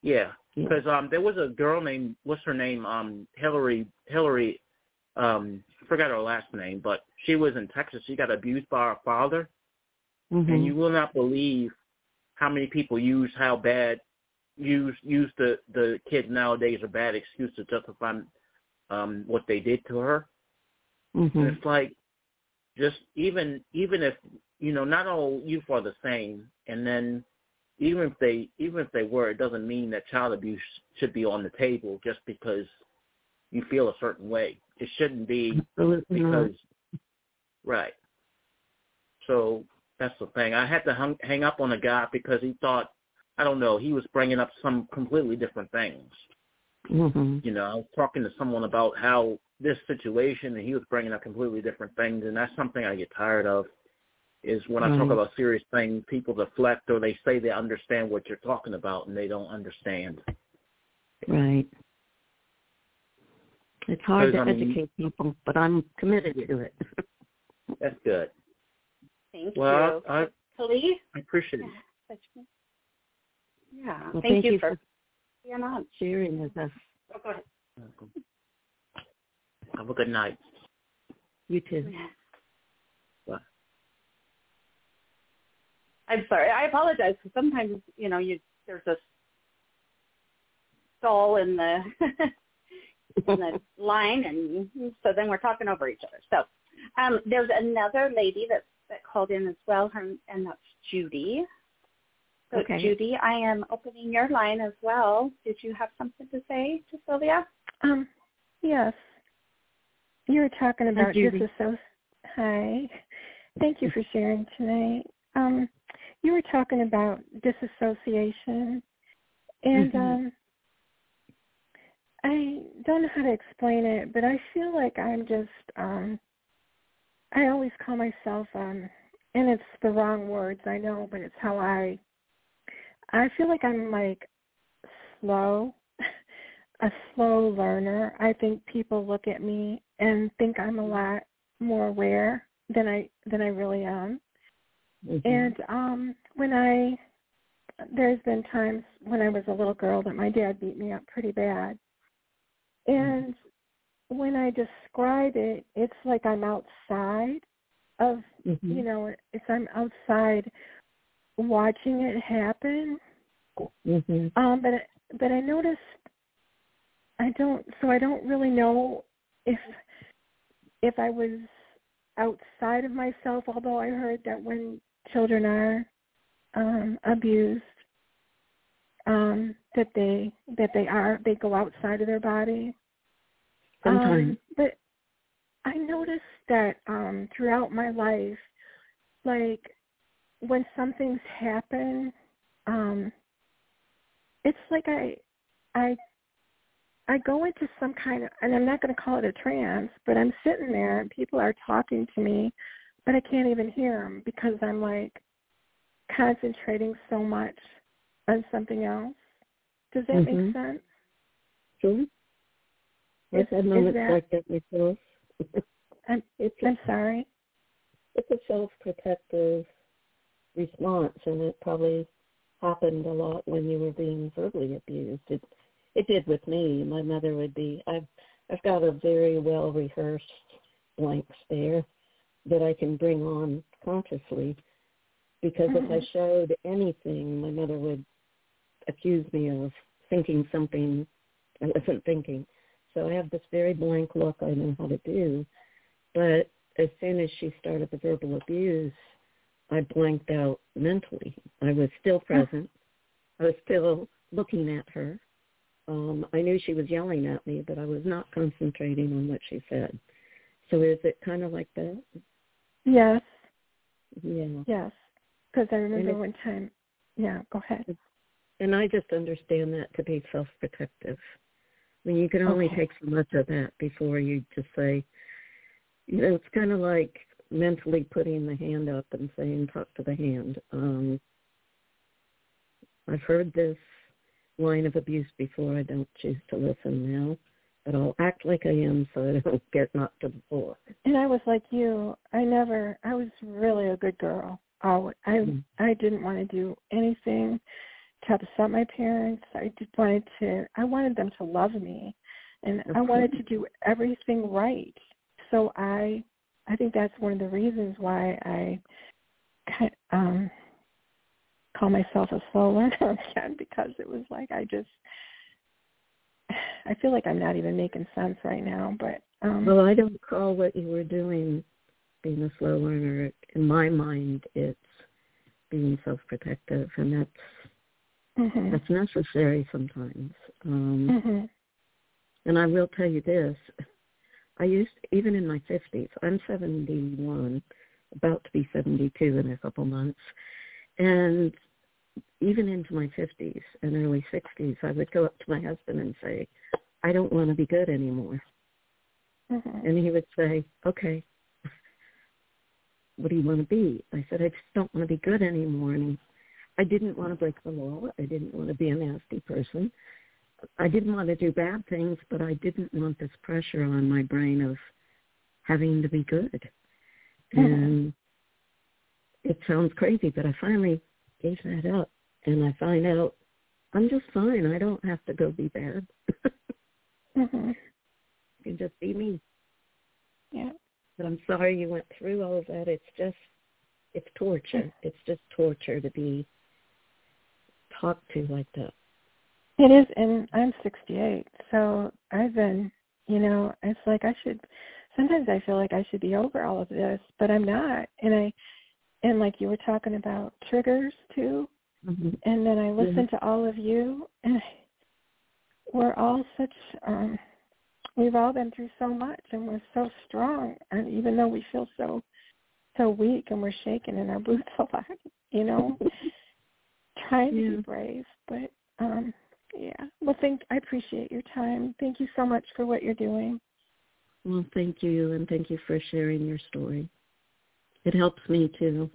yeah. Yeah. Because um, there was a girl named what's her name? Um, Hillary. Hillary. Um, I forgot her last name, but she was in Texas. She got abused by her father, Mhm. and you will not believe how many people use how bad use use the the kids nowadays a bad excuse to justify um what they did to her. Mhm. And it's like just even even if you know not all youth are the same, and then even if they even if they were, it doesn't mean that child abuse should be on the table just because you feel a certain way. It shouldn't be Absolutely not. because right. So that's the thing. I had to hung, hang up on a guy because he thought I don't know he was bringing up some completely different things. Mhm. You know, I was talking to someone about how this situation, and he was bringing up completely different things, and that's something I get tired of. Is when I talk about serious things, people deflect or they say they understand what you're talking about, and they don't understand. Right. It's hard to I mean- educate people, but I'm committed to it. That's good. Thank Well, you. I Khalid? I appreciate it. Yeah. Well, thank, thank you you for for- being on. Sharing with us. Oh, go ahead. Have a good night. You too. Bye. I'm sorry. I apologize because sometimes you know you there's a stall in the in the line, and so then we're talking over each other. So um, there's another lady that that called in as well, her and that's Judy. So Okay. Judy, I am opening your line as well. Did you have something to say to Sylvia? Um, yes. You were talking about disassociation. Hi. Thank you for sharing tonight. Um, you were talking about disassociation, and Mhm. um, I don't know how to explain it, but I feel like I'm just. Um, I always call myself, um, and it's the wrong words, I know, but it's how I. I feel like I'm like slow a slow learner. I think people look at me and think I'm a lot more aware than I than I really am. Mhm. And um when I there's been times when I was a little girl that my dad beat me up pretty bad. And when I describe it, it's like I'm outside of Mhm. you know, it's I'm outside watching it happen Mhm. um, but I- but I noticed I don't. So I don't really know if if I was outside of myself. Although I heard that when children are um, abused, um, that they that they are they go outside of their body. Sometimes. Um, but I noticed that um, throughout my life, like when some things happen, um, it's like I, I, I go into some kind of, and I'm not going to call it a trance, but I'm sitting there and people are talking to me, but I can't even hear them because I'm like concentrating so much on something else. Does that Mhm. make sense? Sure. I've had is moments that- like that myself. I'm, it's a, I'm sorry. it's a self-protective response, and it probably happened a lot when you were being verbally abused. It it did with me. My mother would be. I've I've got a very well rehearsed blank stare that I can bring on consciously, because if I Mhm. showed anything, my mother would accuse me of thinking something I wasn't thinking. So I have this very blank look I know how to do. But as soon as she started the verbal abuse, I blanked out mentally. I was still present. I was still looking at her. Um, I knew she was yelling at me, but I was not concentrating on what she said. So is it kind of like that? Yes, Yeah. yes. Because I remember it- one time. Yeah, go ahead. And I just understand that to be self-protective. I mean, you can only Okay. take so much of that before you just say, you know, it's kind of like mentally putting the hand up and saying, talk to the hand. Um, I've heard this line of abuse before. I don't choose to listen now, but I'll act like I am so I don't get knocked to the floor. And I was like you. I never. I was really a good girl. Always. I Mhm. I didn't want to do anything to upset my parents. I just wanted to. I wanted them to love me, and Of I wanted to do everything right. So I. I think that's one of the reasons why I. Um, call myself a slow learner again because it was like I just I feel like I'm not even making sense right now, but um Well, I don't call what you were doing being a slow learner. In my mind, it's being self-protective, and that's mhm. that's necessary sometimes. Um, Mhm. and I will tell you this: I used even in my fifties. I'm 71, about to be 72 in a couple months, and even into my 50s and early 60s, I would go up to my husband and say, "I don't want to be good anymore," Mhm. and he would say, "Okay." What do you want to be? I said, I just don't want to be good anymore. And I didn't want to break the law. I didn't want to be a nasty person. I didn't want to do bad things, but I didn't want this pressure on my brain of having to be good. And it sounds crazy, but I finally gave that up. And I find out I'm just fine. I don't have to go be bad. Mhm. I can just be me. Yeah. But I'm sorry you went through all of that. It's just, it's torture. It's just torture to be talked to like that. It is, and I'm 68, so I've been, you know, it's like I should. Sometimes I feel like I should be over all of this, but I'm not. And I, and like you were talking about triggers too, Mm-hmm. and then I listen to all of you, and we're all such. um We've all been through so much, and we're so strong, and even though we feel so, so weak, and we're shaking in our boots a lot, you know, trying to Yeah. be brave, but um yeah. Well, thank. I appreciate your time. Thank you so much for what you're doing. Well, thank you, and thank you for sharing your story. It helps me too.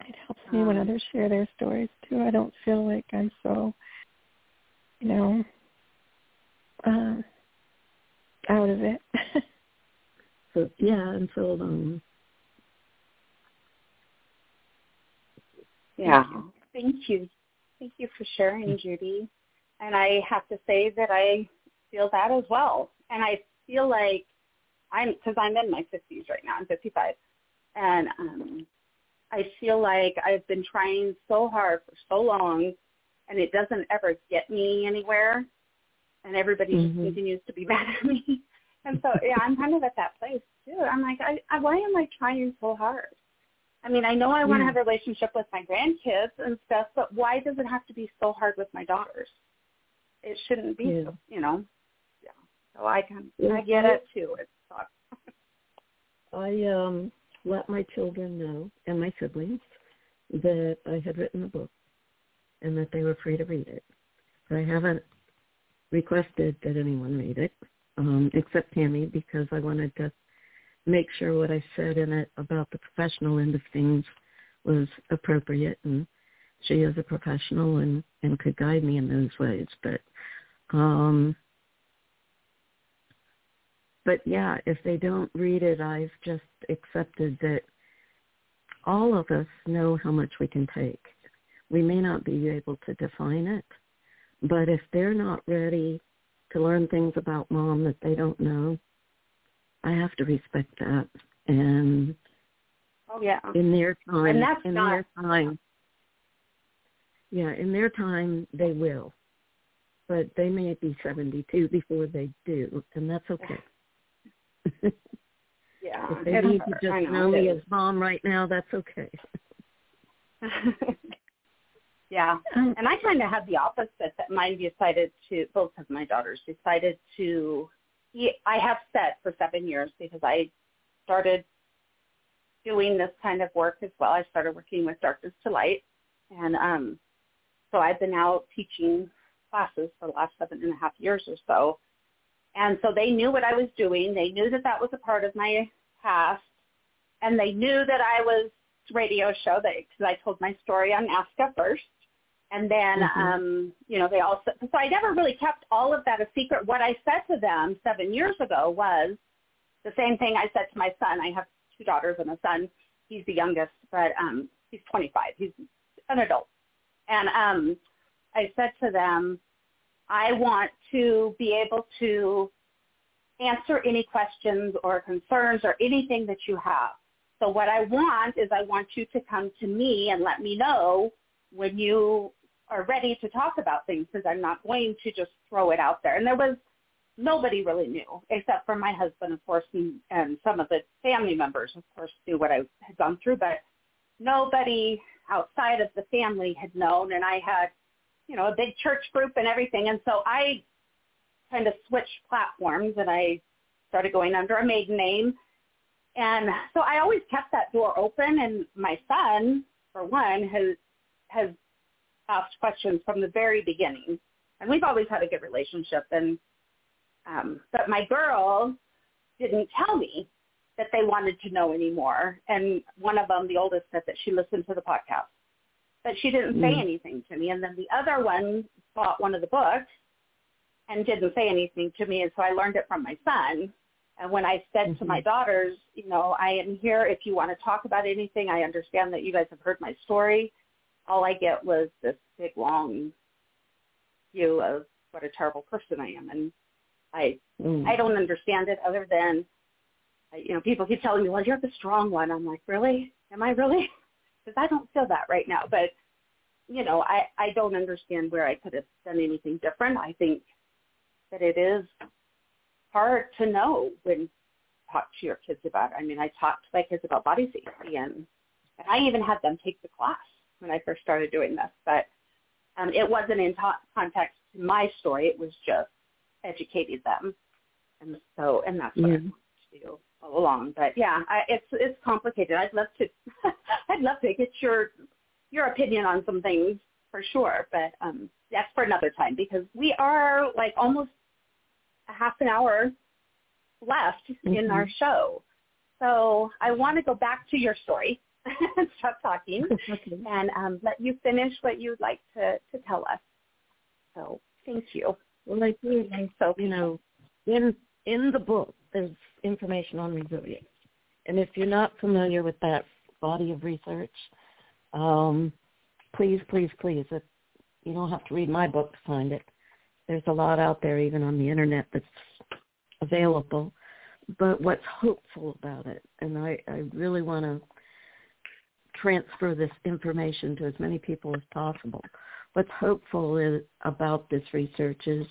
It helps me when others share their stories too. I don't feel like I'm so, you know, um, out of it. So yeah, and so alone. Yeah. Thank you. Thank you for sharing, Judy. And I have to say that I feel that as well. And I feel like I'm because I'm in my 50s right now. I'm 55, and um, I feel like I've been trying so hard for so long, and it doesn't ever get me anywhere. And everybody just Mhm. continues to be mad at me. And so yeah, I'm kind of at that place too. I'm like, I, I why am I trying so hard? I mean, I know I want to have a relationship with my grandkids and stuff, but why does it have to be so hard with my daughters? It shouldn't be, Yeah. so, you know. Yeah. So I can, I get it too. It sucks. I um let my children know and my siblings that I had written a book and that they were free to read it. But I haven't requested that anyone read it, um, except Tammy, because I wanted to make sure what I said in it about the professional end of things was appropriate and she is a professional and, and could guide me in those ways. But um but yeah, if they don't read it, I've just accepted that all of us know how much we can take. We may not be able to define it, but if they're not ready to learn things about mom that they don't know, I have to respect that. And Oh yeah. in their time, And that's in not- their time, yeah, in their time they will, but they may be seventy-two before they do, and that's okay. Yeah. If they need to just I know me as mom right now, that's okay. yeah. um, And I kind of had the opposite that mine decided to, both of my daughters decided to, I have said for seven years because I started doing this kind of work as well. I started working with Darkness to Light. And um, so I've been out teaching classes for the last seven and a half years or so. And so they knew what I was doing. They knew that that was a part of my past. And they knew that I was radio show that because I told my story on NAASCA first. And then, Mhm. um, you know, they also, so I never really kept all of that a secret. What I said to them seven years ago was the same thing I said to my son. I have two daughters and a son. He's the youngest, but um, he's 25. He's an adult. And um, I said to them, I want to be able to answer any questions or concerns or anything that you have. So what I want is I want you to come to me and let me know when you are ready to talk about things because I'm not going to just throw it out there. And there was nobody really knew except for my husband, of course, and, and some of the family members, of course, knew what I had gone through, but nobody outside of the family had known. And I had, you know, a big church group and everything. And so I kind of switched platforms and I started going under a maiden name. And so I always kept that door open and my son, for one, has has asked questions from the very beginning. And we've always had a good relationship and um but my girls didn't tell me that they wanted to know anymore. And one of them, the oldest, said that she listened to the podcast. But she didn't say Mm. anything to me. And then the other one bought one of the books and didn't say anything to me. And so I learned it from my son. And when I said to my daughters, you know, I am here if you want to talk about anything. I understand that you guys have heard my story. All I get was this big long view of what a terrible person I am. And I Mm. I don't understand it other than you know, people keep telling me, "Well, you're the strong one." I'm like, "Really? Am I really?" Because I don't feel that right now. But you know, I I don't understand where I could have done anything different. I think that it is hard to know when talk to your kids about. It. I mean, I talked to my kids about body safety, and and I even had them take the class when I first started doing this. But um, it wasn't in context to my story. It was just educating them, and so and that's what I Yeah. wanted to do all along. But yeah, I, it's it's complicated. I'd love to I'd love to get your your opinion on some things for sure, but um, that's for another time because we are like almost a half an hour left in Mhm. our show. So I want to go back to your story stop talking and um, let you finish what you'd like to, to tell us. So thank you. Well, I so, you know, in in the book, there's information on resilience, and if you're not familiar with that body of research, um, please, please, please, if you don't have to read my book to find it. There's a lot out there, even on the internet, that's available. But what's hopeful about it, and I, I really want to transfer this information to as many people as possible. What's hopeful is, about this research is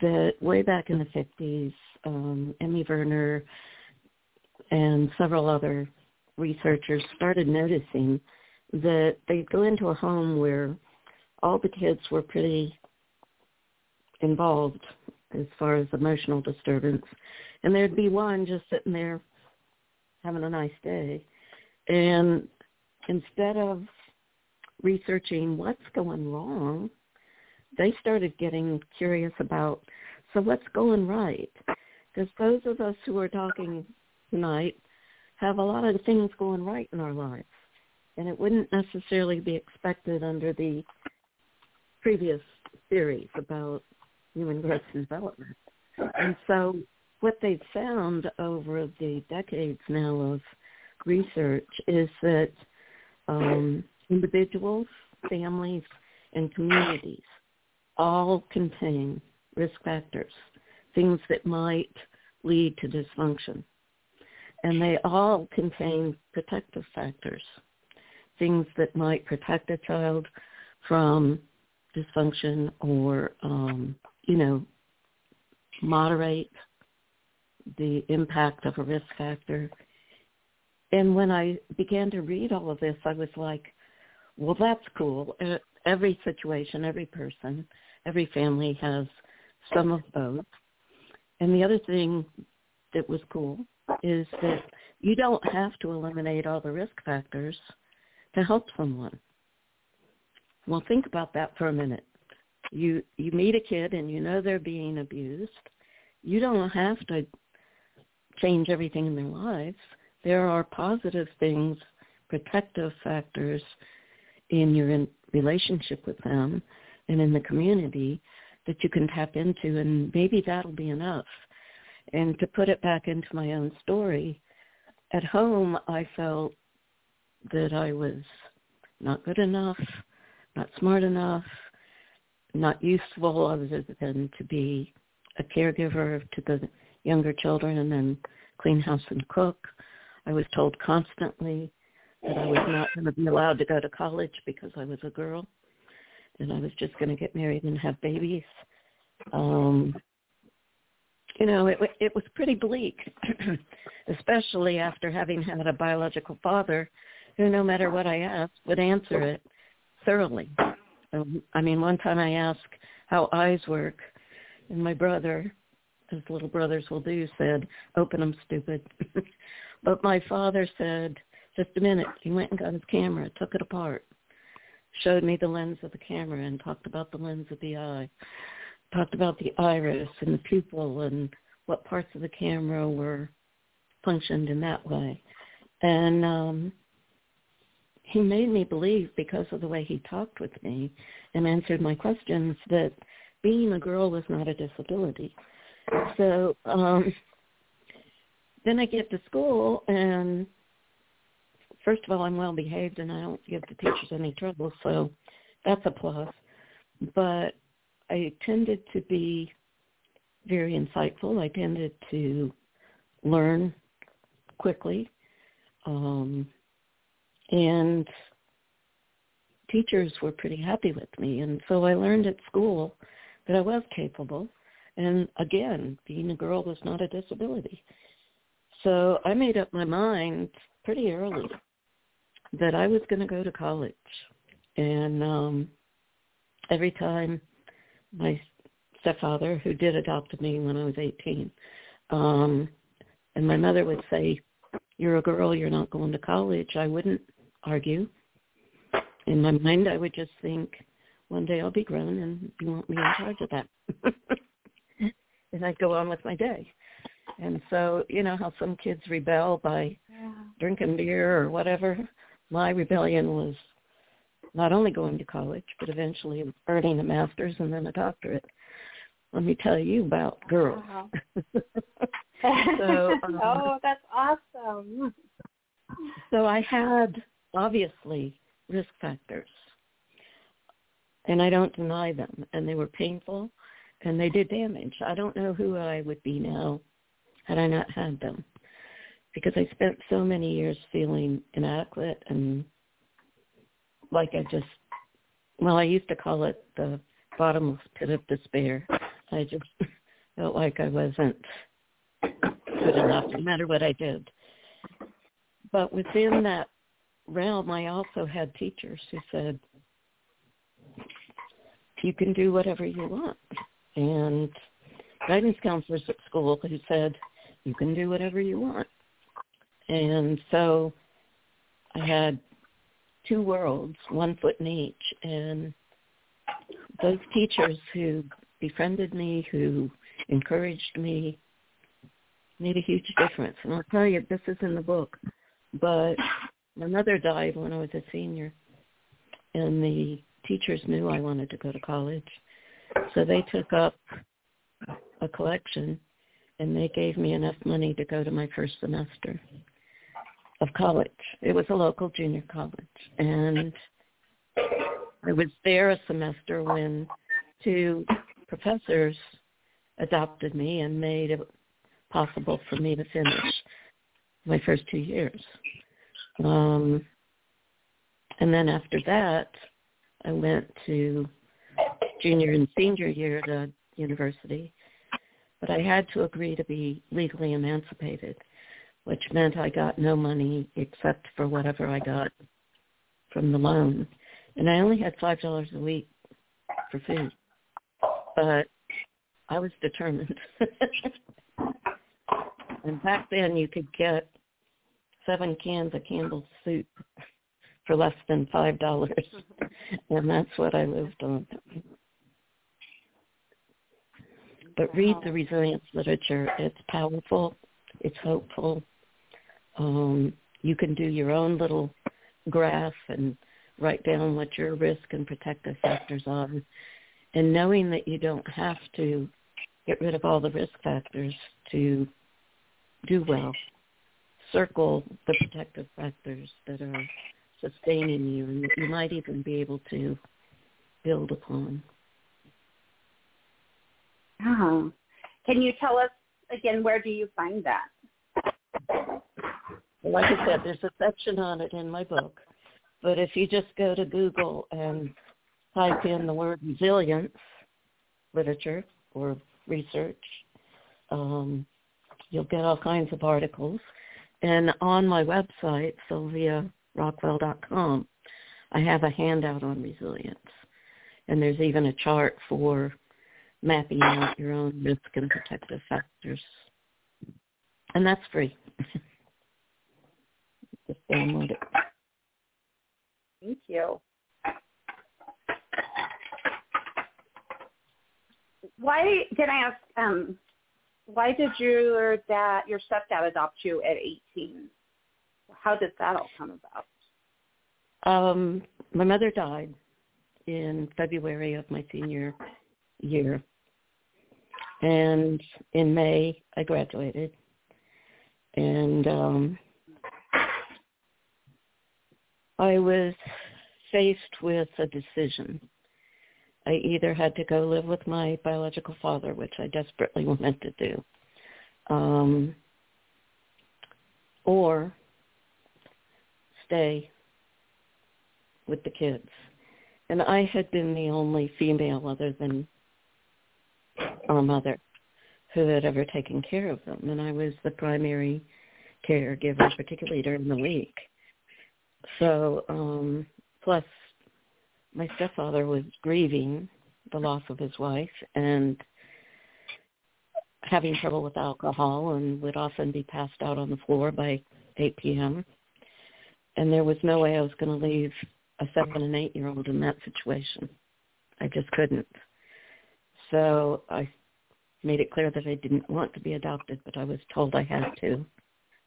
that way back in the 50s, um, Emmy Werner and several other researchers started noticing that they'd go into a home where all the kids were pretty involved as far as emotional disturbance, and there'd be one just sitting there having a nice day. And instead of researching what's going wrong, they started getting curious about, so what's going right? Because those of us who are talking tonight have a lot of things going right in our lives. And it wouldn't necessarily be expected under the previous theories about human growth and development. And so what they've found over the decades now of research is that um, individuals, families, and communities all contain risk factors, things that might lead to dysfunction. And they all contain protective factors, things that might protect a child from dysfunction or, um, you know, moderate the impact of a risk factor. And when I began to read all of this, I was like, well, that's cool. Every situation, every person, every family has some of both. And the other thing that was cool is that you don't have to eliminate all the risk factors to help someone. Well, think about that for a minute. You you meet a kid and you know they're being abused. You don't have to change everything in their lives. There are positive things, protective factors in your in relationship with them and in the community that you can tap into and maybe that'll be enough. And to put it back into my own story, at home I felt that I was not good enough, not smart enough, not useful other than to be a caregiver to the younger children and clean house and cook. I was told constantly that I was not going to be allowed to go to college because I was a girl. and I was just going to get married and have babies. Um, you know, it it was pretty bleak, especially after having had a biological father who, no matter what I asked, would answer it thoroughly. Um, I mean, one time I asked how eyes work, and my brother, as little brothers will do, said, "Open them, stupid." but my father said, "Just a minute." He went and got his camera, took it apart, showed me the lens of the camera, and talked about the lens of the eye talked about the iris and the pupil and what parts of the camera were functioned in that way. And um, he made me believe because of the way he talked with me and answered my questions that being a girl was not a disability. So um, then I get to school and first of all I'm well behaved and I don't give the teachers any trouble, so that's a plus. But I tended to be very insightful. I tended to learn quickly. Um, and teachers were pretty happy with me. And so I learned at school that I was capable. And again, being a girl was not a disability. So I made up my mind pretty early that I was going to go to college. And um, every time my stepfather, who did adopt me when I was 18. Um, and my mother would say, you're a girl, you're not going to college. I wouldn't argue. In my mind, I would just think, one day I'll be grown and you won't be in charge of that. and I'd go on with my day. And so, you know how some kids rebel by yeah. drinking beer or whatever? My rebellion was not only going to college, but eventually earning a master's and then a doctorate. Let me tell you about girls. Uh-huh. so, um, oh, that's awesome. So I had obviously risk factors, and I don't deny them, and they were painful, and they did damage. I don't know who I would be now had I not had them, because I spent so many years feeling inadequate and like I just, well, I used to call it the bottomless pit of despair. I just felt like I wasn't good enough, no matter what I did. But within that realm, I also had teachers who said, you can do whatever you want. And guidance counselors at school who said, you can do whatever you want. And so I had two worlds, one foot in each. And those teachers who befriended me, who encouraged me, made a huge difference. And I'll tell you, this is in the book, but my mother died when I was a senior, and the teachers knew I wanted to go to college, so they took up a collection, and they gave me enough money to go to my first semester of college. It was a local junior college, and I was there a semester when two professors adopted me and made it possible for me to finish my first two years. Um, and then after that, I went to junior and senior year at a university, but I had to agree to be legally emancipated which meant I got no money except for whatever I got from the loan. And I only had five dollars a week for food. But I was determined. and back then you could get seven cans of Campbell's soup for less than five dollars. and that's what I lived on. But read the resilience literature. It's powerful. It's hopeful. Um, you can do your own little graph and write down what your risk and protective factors are. And knowing that you don't have to get rid of all the risk factors to do well. Circle the protective factors that are sustaining you and that you might even be able to build upon. Oh. Can you tell us again where do you find that? like I said, there's a section on it in my book. But if you just go to Google and type in the word resilience literature or research, um, you'll get all kinds of articles. And on my website, sylviarockwell.com, I have a handout on resilience. And there's even a chart for mapping out your own risk and protective factors. And that's free. Just download it. Thank you. Why did I ask? Um, why did your dad, your stepdad, adopt you at 18? How did that all come about? Um, my mother died in February of my senior year, and in May I graduated, and um, I was faced with a decision. I either had to go live with my biological father, which I desperately wanted to do, um, or stay with the kids. And I had been the only female other than our mother who had ever taken care of them. And I was the primary caregiver, particularly during the week. So, um, plus my stepfather was grieving the loss of his wife and having trouble with alcohol and would often be passed out on the floor by 8 p.m. And there was no way I was going to leave a seven and eight year old in that situation. I just couldn't. So I made it clear that I didn't want to be adopted, but I was told I had to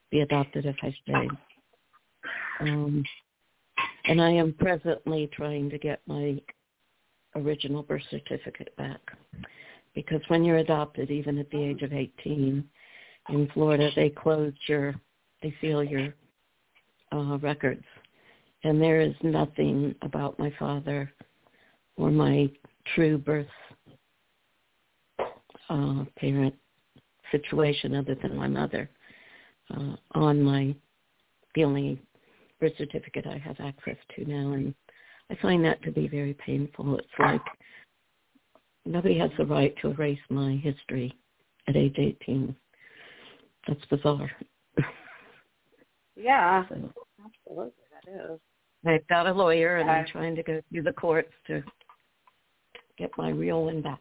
be adopted if I stayed. Um, and I am presently trying to get my original birth certificate back. Because when you're adopted, even at the age of 18, in Florida, they close your, they seal your uh, records. And there is nothing about my father or my true birth uh, parent situation other than my mother uh, on my the only birth certificate I have access to now, and I find that to be very painful. It's like nobody has the right to erase my history at age 18. That's bizarre. Yeah, so, absolutely, that is. I've got a lawyer, and I'm trying to go through the courts to get my real one back.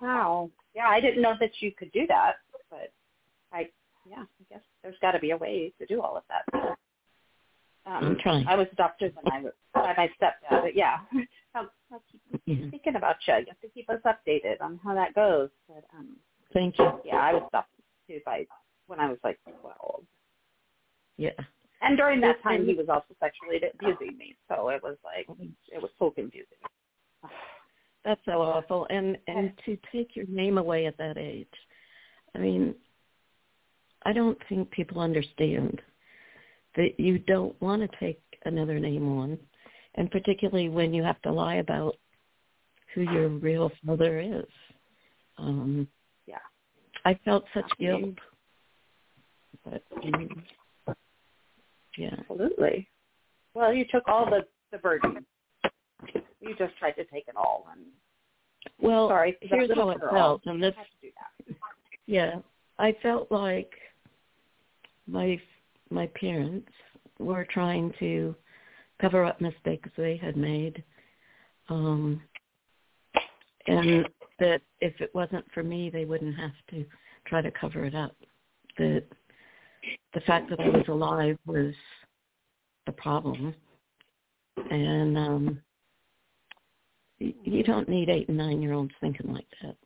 Wow. Yeah, I didn't know that you could do that, but I, yeah, I guess there's got to be a way to do all of that. Um, I'm trying. I was adopted when I was by my stepdad, but yeah, I'll, I'll keep yeah. thinking about you. You have to keep us updated on how that goes. But um, thank you. Yeah, I was adopted too by when I was like twelve. Yeah. And during that time, he was also sexually abusing me, so it was like it was so confusing. That's so awful, and and to take your name away at that age, I mean, I don't think people understand that you don't want to take another name on, and particularly when you have to lie about who your real father is. Um, yeah, I felt such guilt, but um, yeah, absolutely. Well, you took all the the burden. You just tried to take it all, and well, sorry, here's how it felt, and this, yeah, I felt like my my parents were trying to cover up mistakes they had made, um, and that if it wasn't for me, they wouldn't have to try to cover it up. That the fact that I was alive was the problem, and um, you don't need eight and nine year olds thinking like that.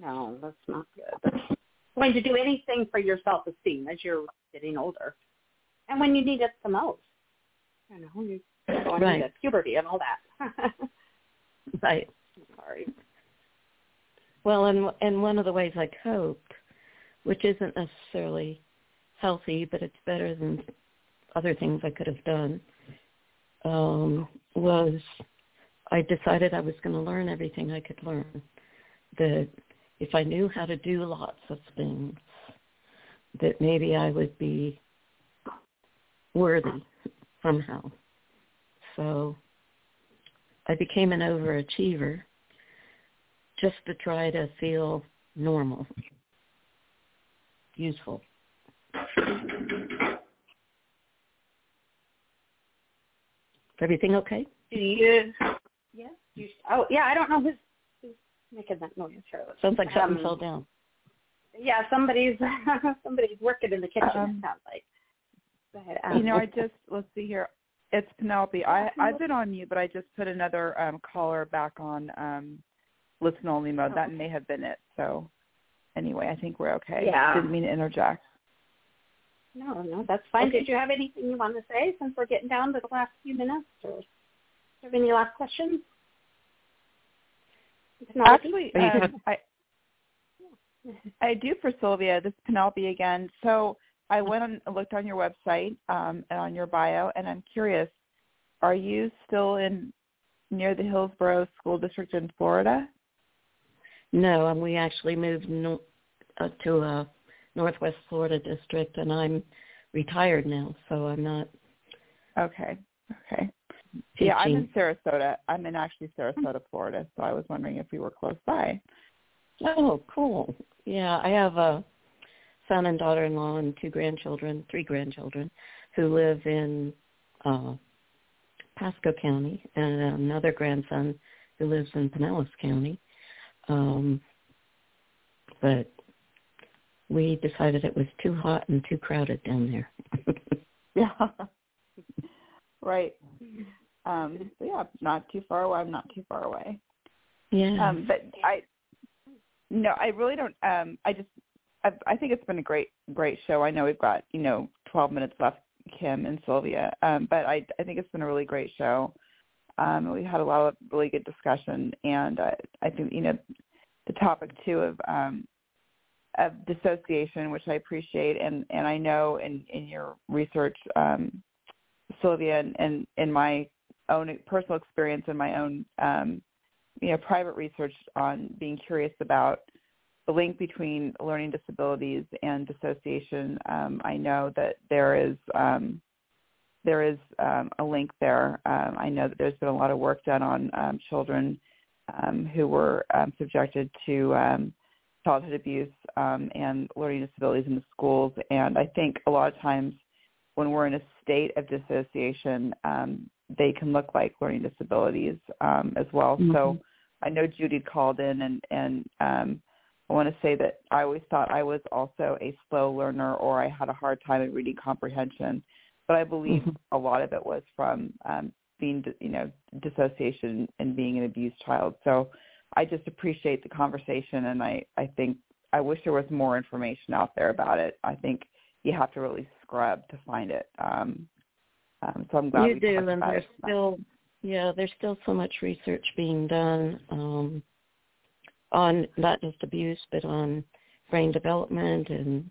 No, that's not good. When to do anything for your self esteem as you're getting older, and when you need it the most. You know, you're going right. into puberty and all that. right. Sorry. Well, and and one of the ways I coped, which isn't necessarily healthy, but it's better than other things I could have done, um, was I decided I was going to learn everything I could learn. That if I knew how to do lots of things, that maybe I would be worthy somehow. So I became an overachiever just to try to feel normal, useful. Everything okay? Do you? Yeah. You, oh, yeah. I don't know who's who's making that noise. Charlotte. Sounds like something Um, fell down. Yeah, somebody's somebody's working in the kitchen. Um, it sounds like. Go ahead. You Um, know, I just let's see here. It's Penelope. I I've been on mute, but I just put another um caller back on um listen only mode. That may have been it. So anyway, I think we're okay. Yeah. Didn't mean to interject. No, no, that's fine. Okay. Did you have anything you want to say since we're getting down to the last few minutes? Or do you have any last questions? Penelope? Actually, um, I I do for Sylvia. This is Penelope again. So I went and looked on your website um, and on your bio, and I'm curious. Are you still in near the Hillsborough School District in Florida? No, and we actually moved no, uh, to a Northwest Florida district, and I'm retired now, so I'm not Okay. Okay. teaching. Yeah, I'm in Sarasota. I'm in actually Sarasota, Florida. So I was wondering if we were close by. Oh, cool. Yeah, I have a son and daughter-in-law and two grandchildren, three grandchildren, who live in uh Pasco County, and another grandson who lives in Pinellas County. Um, but we decided it was too hot and too crowded down there. Yeah. right. Um, yeah, not too far away. I'm not too far away. yeah. Um, but I, no, I really don't. Um, I just, I, I think it's been a great, great show. I know we've got you know 12 minutes left, Kim and Sylvia. Um, but I, I think it's been a really great show. Um, we had a lot of really good discussion, and I, I think you know the topic too of um, of dissociation, which I appreciate, and and I know in in your research, um, Sylvia, and, in my own personal experience and my own um, you know private research on being curious about the link between learning disabilities and dissociation. Um, I know that there is um, there is um, a link there. Um, I know that there's been a lot of work done on children who were subjected to childhood abuse um, and learning disabilities in the schools. And I think a lot of times when we're in a state of dissociation, um, they can look like learning disabilities um, as well. So I know Judy called in, and and um, I want to say that I always thought I was also a slow learner, or I had a hard time in reading comprehension. But I believe Mhm. a lot of it was from um, being, you know, dissociation and being an abused child. So I just appreciate the conversation, and I I think I wish there was more information out there about it. I think you have to really scrub to find it. Um, um, so I'm glad you do, and there's still yeah, there's still so much research being done um, on not just abuse, but on brain development and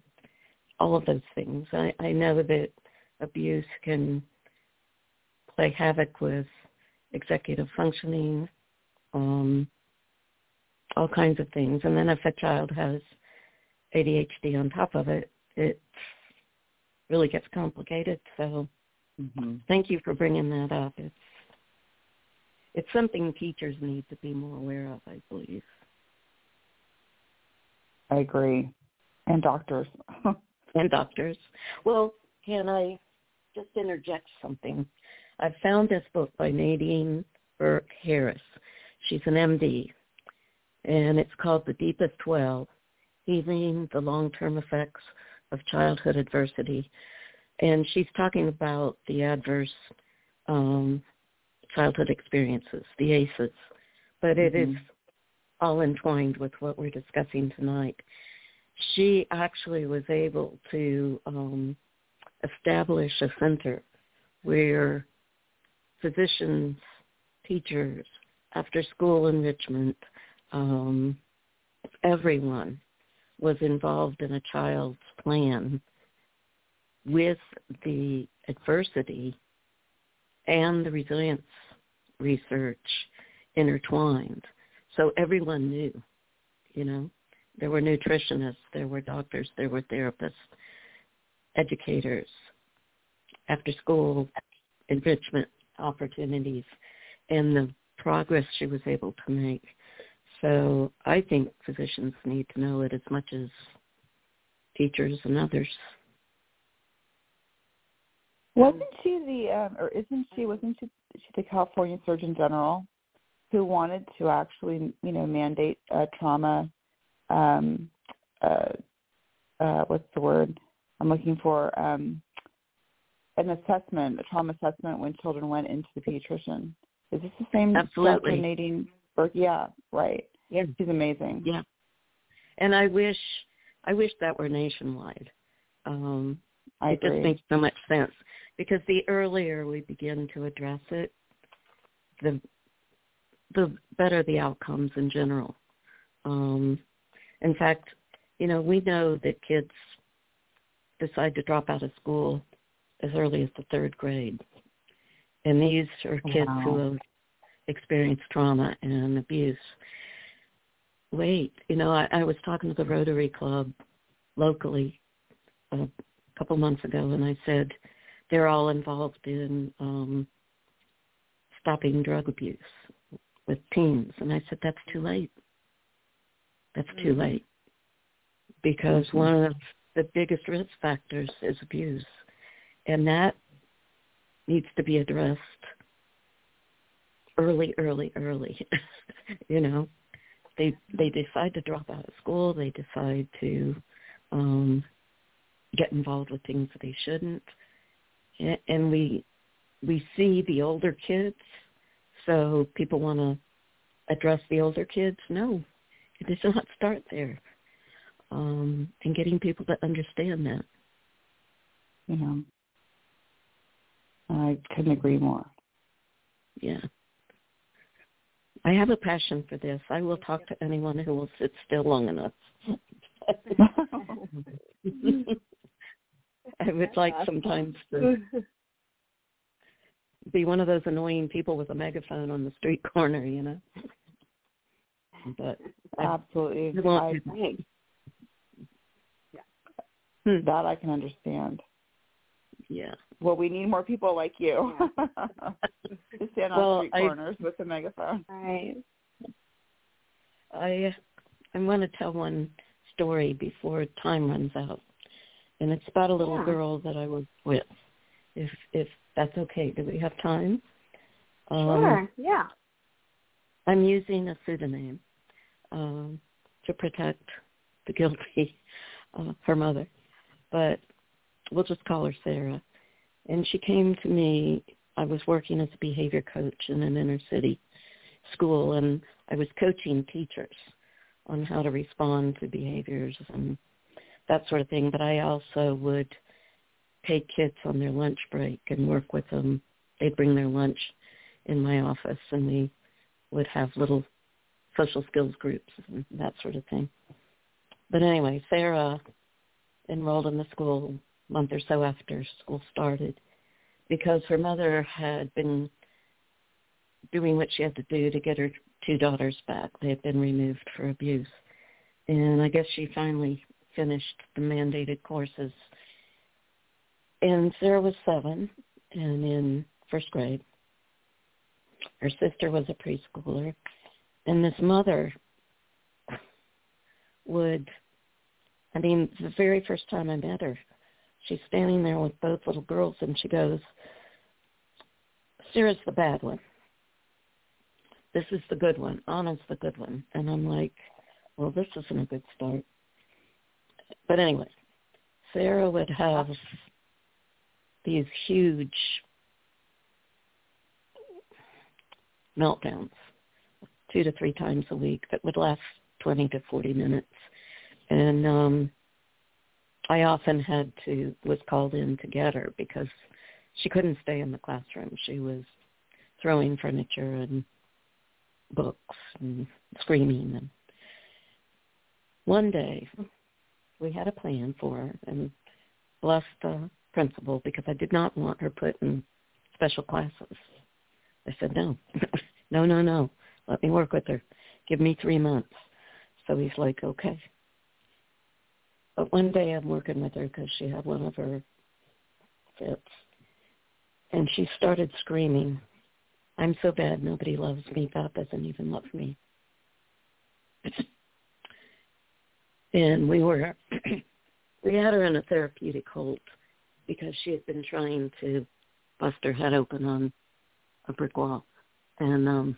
all of those things. I, I know that abuse can play havoc with executive functioning, um, all kinds of things. And then if a child has ADHD on top of it, it really gets complicated. So Mm-hmm. thank you for bringing that up. It's it's something teachers need to be more aware of, I believe. I agree, and doctors. And doctors. Well, can I just interject something? I found this book by Nadine Burke Harris. She's an MD, and it's called The Deepest Well, Healing the Long-Term Effects of Childhood Adversity. And she's talking about the adverse um, childhood experiences, the ACEs, but it is Mhm. all entwined with what we're discussing tonight. She actually was able to um, establish a center where physicians, teachers, after school enrichment, um, everyone was involved in a child's plan with the adversity and the resilience research intertwined. So everyone knew, you know, there were nutritionists, there were doctors, there were therapists, educators, after school enrichment opportunities and the progress she was able to make. So I think physicians need to know it as much as teachers and others. Wasn't she the, um, or isn't she? Wasn't she, she the California Surgeon General who wanted to actually, you know, mandate uh, trauma? Um, uh, uh, what's the word I'm looking for? Um, an assessment, a trauma assessment when children went into the pediatrician. Is this the same Absolutely. Dr. Yeah, right. Yeah. She's amazing. Yeah. And I wish I wish that were nationwide. Um I it agree. just makes so much sense. Because the earlier we begin to address it, the the better the outcomes in general. Um in fact, you know, we know that kids decide to drop out of school as early as the third grade. And these are kids Wow. who have experienced trauma and abuse. Wait, you know, I, I was talking to the Rotary Club locally a couple months ago, and I said they're all involved in um, stopping drug abuse with teens, and I said that's too late. That's too Mm-hmm. late because one of the biggest risk factors is abuse, and that needs to be addressed early, early, early. you know, they they decide to drop out of school. They decide to um, get involved with things that they shouldn't, and we we see the older kids. So people want to address the older kids. No, it does not start there. Um, and getting people to understand that. You know, I couldn't agree more. Yeah. I have a passion for this. I will talk to anyone who will sit still long enough. I would like sometimes to be one of those annoying people with a megaphone on the street corner, you know. But Absolutely. I I, do that. Hmm. that I can understand. Yeah. Well, we need more people like you stand on Well, street I- corners with a megaphone. Right. I I want to tell one story before time runs out, and it's about a little Yeah. girl that I was with. If if that's okay, do we have time? Um, Sure. Yeah. I'm using a pseudonym um, to protect the guilty, uh, her mother, but we'll just call her Sarah. And she came to me. I was working as a behavior coach in an inner city school, and I was coaching teachers on how to respond to behaviors and that sort of thing. But I also would take kids on their lunch break and work with them. They'd bring their lunch in my office, and we would have little social skills groups and that sort of thing. But anyway, Sarah enrolled in the school a month or so after school started because her mother had been doing what she had to do to get her two daughters back. They had been removed for abuse. And I guess she finally finished the mandated courses. And Sarah was seven and in first grade. Her sister was a preschooler. And this mother would, I mean, the very first time I met her, she's standing there with both little girls and she goes, Sarah's the bad one. This is the good one. Anna's the good one. And I'm like, well, this isn't a good start. But anyway, Sarah would have these huge meltdowns two to three times a week that would last 20 to 40 minutes. And um I often had to was called in to get her because she couldn't stay in the classroom. She was throwing furniture and books and screaming and one day we had a plan for her and blessed the principal because I did not want her put in special classes. I said, no, no, no, no. Let me work with her. Give me three months. So he's like, okay. But one day I'm working with her because she had one of her fits. And she started screaming, I'm so bad, nobody loves me, God doesn't even love me. and we were, we had her in a therapeutic hold because she had been trying to bust her head open on a brick wall. And um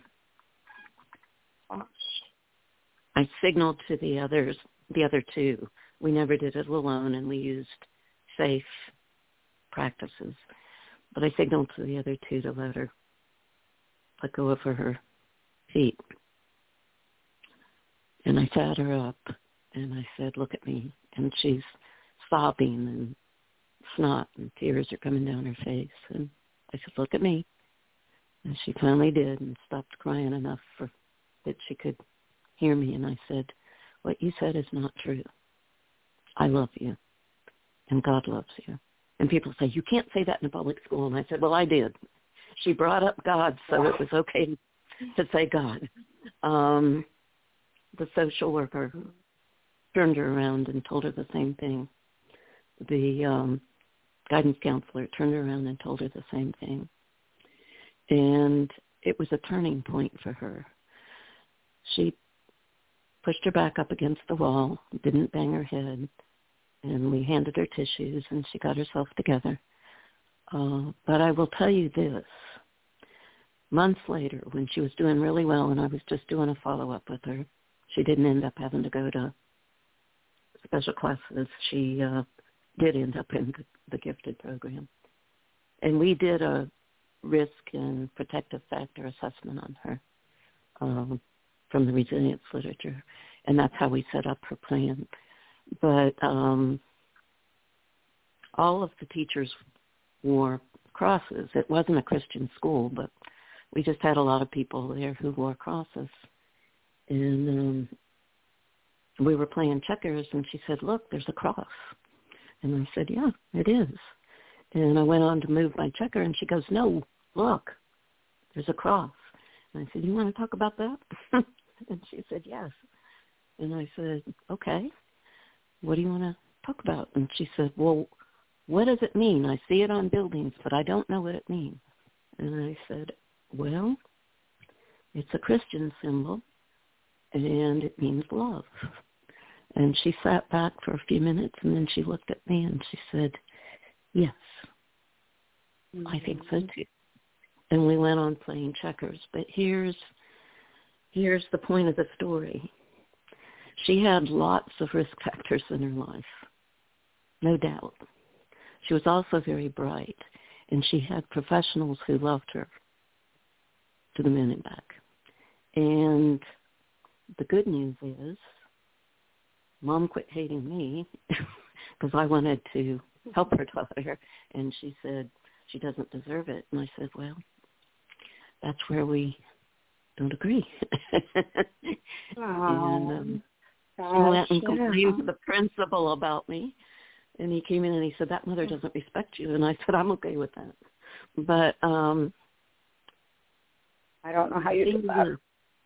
I signaled to the others, the other two. We never did it alone, and we used safe practices. But I signaled to the other two to let her let go of her feet. And I sat her up, and I said, "Look at me." And she's sobbing and snot and tears are coming down her face. And I said, "Look at me." And she finally did and stopped crying enough for that she could hear me. And I said, what you said is not true. I love you. And God loves you. And people say, you can't say that in a public school. And I said, well, I did. She brought up God, so it was okay to say God. Um, the social worker turned her around and told her the same thing. The um, guidance counselor turned her around and told her the same thing. And it was a turning point for her. She pushed her back up against the wall, didn't bang her head, and we handed her tissues and she got herself together. Uh, but I will tell you this. Months later, when she was doing really well and I was just doing a follow-up with her, she didn't end up having to go to special classes. She uh, did end up in the gifted program. And we did a risk and protective factor assessment on her um, from the resilience literature, and that's how we set up her plan. But um, all of the teachers wore crosses. It wasn't a Christian school, but we just had a lot of people there who wore crosses. And um, we were playing checkers, and she said, look, there's a cross. And I said, yeah, it is. And I went on to move my checker, and she goes, no, look, there's a cross. And I said, you want to talk about that? and she said, yes. And I said, okay, what do you want to talk about? And she said, well, what does it mean? I see it on buildings, but I don't know what it means. And I said, well, it's a Christian symbol, and it means love. And she sat back for a few minutes, and then she looked at me and she said, yes, mm-hmm. I think so too. And we went on playing checkers. But here's here's the point of the story. She had lots of risk factors in her life, no doubt. She was also very bright, and she had professionals who loved her to the moon and back. And the good news is mom quit hating me because I wanted to help her daughter, and she said she doesn't deserve it. And I said, well, that's where we don't agree. and um, he went and complained to the principal about me. And he came in and he said, that mother doesn't respect you. And I said, I'm okay with that. But um I don't know how you do that.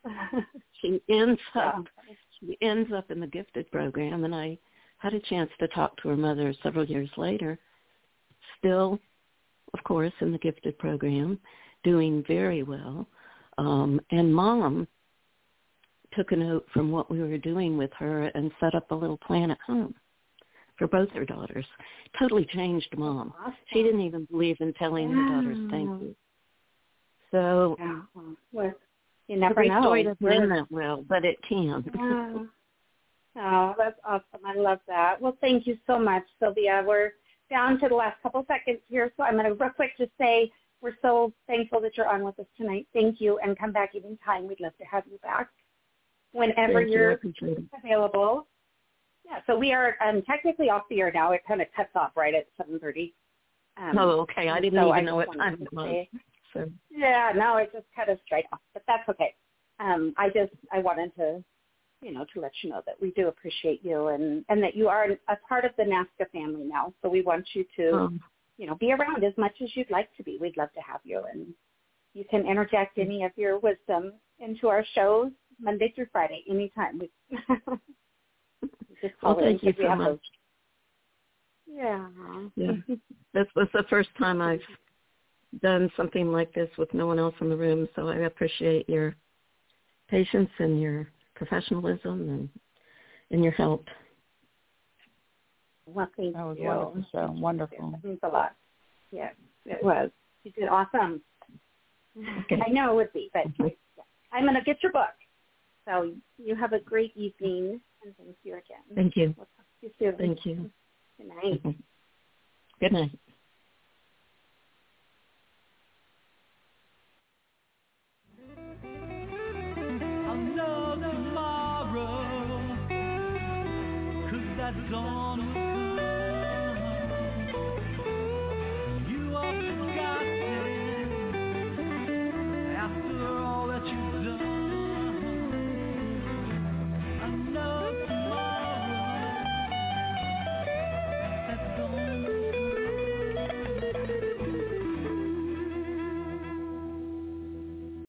she ends up she ends up in the gifted program and I had a chance to talk to her mother several years later, still of course in the gifted program, doing very well. Um and mom took a note from what we were doing with her and set up a little plan at home for both her daughters. Totally changed mom. Awesome. She didn't even believe in telling yeah. her daughters thank you. So yeah. well, you never know. story doesn't end that well, but it can. Yeah. Oh, that's awesome. I love that. Well, thank you so much, Sylvia. We're down to the last couple seconds here, so I'm going to real quick just say we're so thankful that you're on with us tonight. Thank you, and come back anytime. We'd love to have you back whenever Thank you're you. available. Yeah, so we are um, technically off the air now. It kind of cuts off right at 7.30. Um, oh, okay. I didn't so even I know what time it was. So. Yeah, no, it just cut us straight off, but that's okay. Um, I just, I wanted to, you know, to let you know that we do appreciate you and, and that you are a part of the NAASCA family now. So we want you to, um, you know, be around as much as you'd like to be. We'd love to have you. And you can interject any of your wisdom into our shows Monday through Friday, anytime. We just call well, thank you so much. Yeah. Yeah. this was the first time I've done something like this with no one else in the room, so I appreciate your patience and your professionalism and and your help. Well, thank That was you. wonderful show. Wonderful. That means a lot. Yeah, it was. You did awesome. Okay. I know it would be, but. I'm going to get your book. So you have a great evening, and thank you again. Thank you. We'll talk to you soon. Thank you. Good night. Mm-hmm. Good night. I'll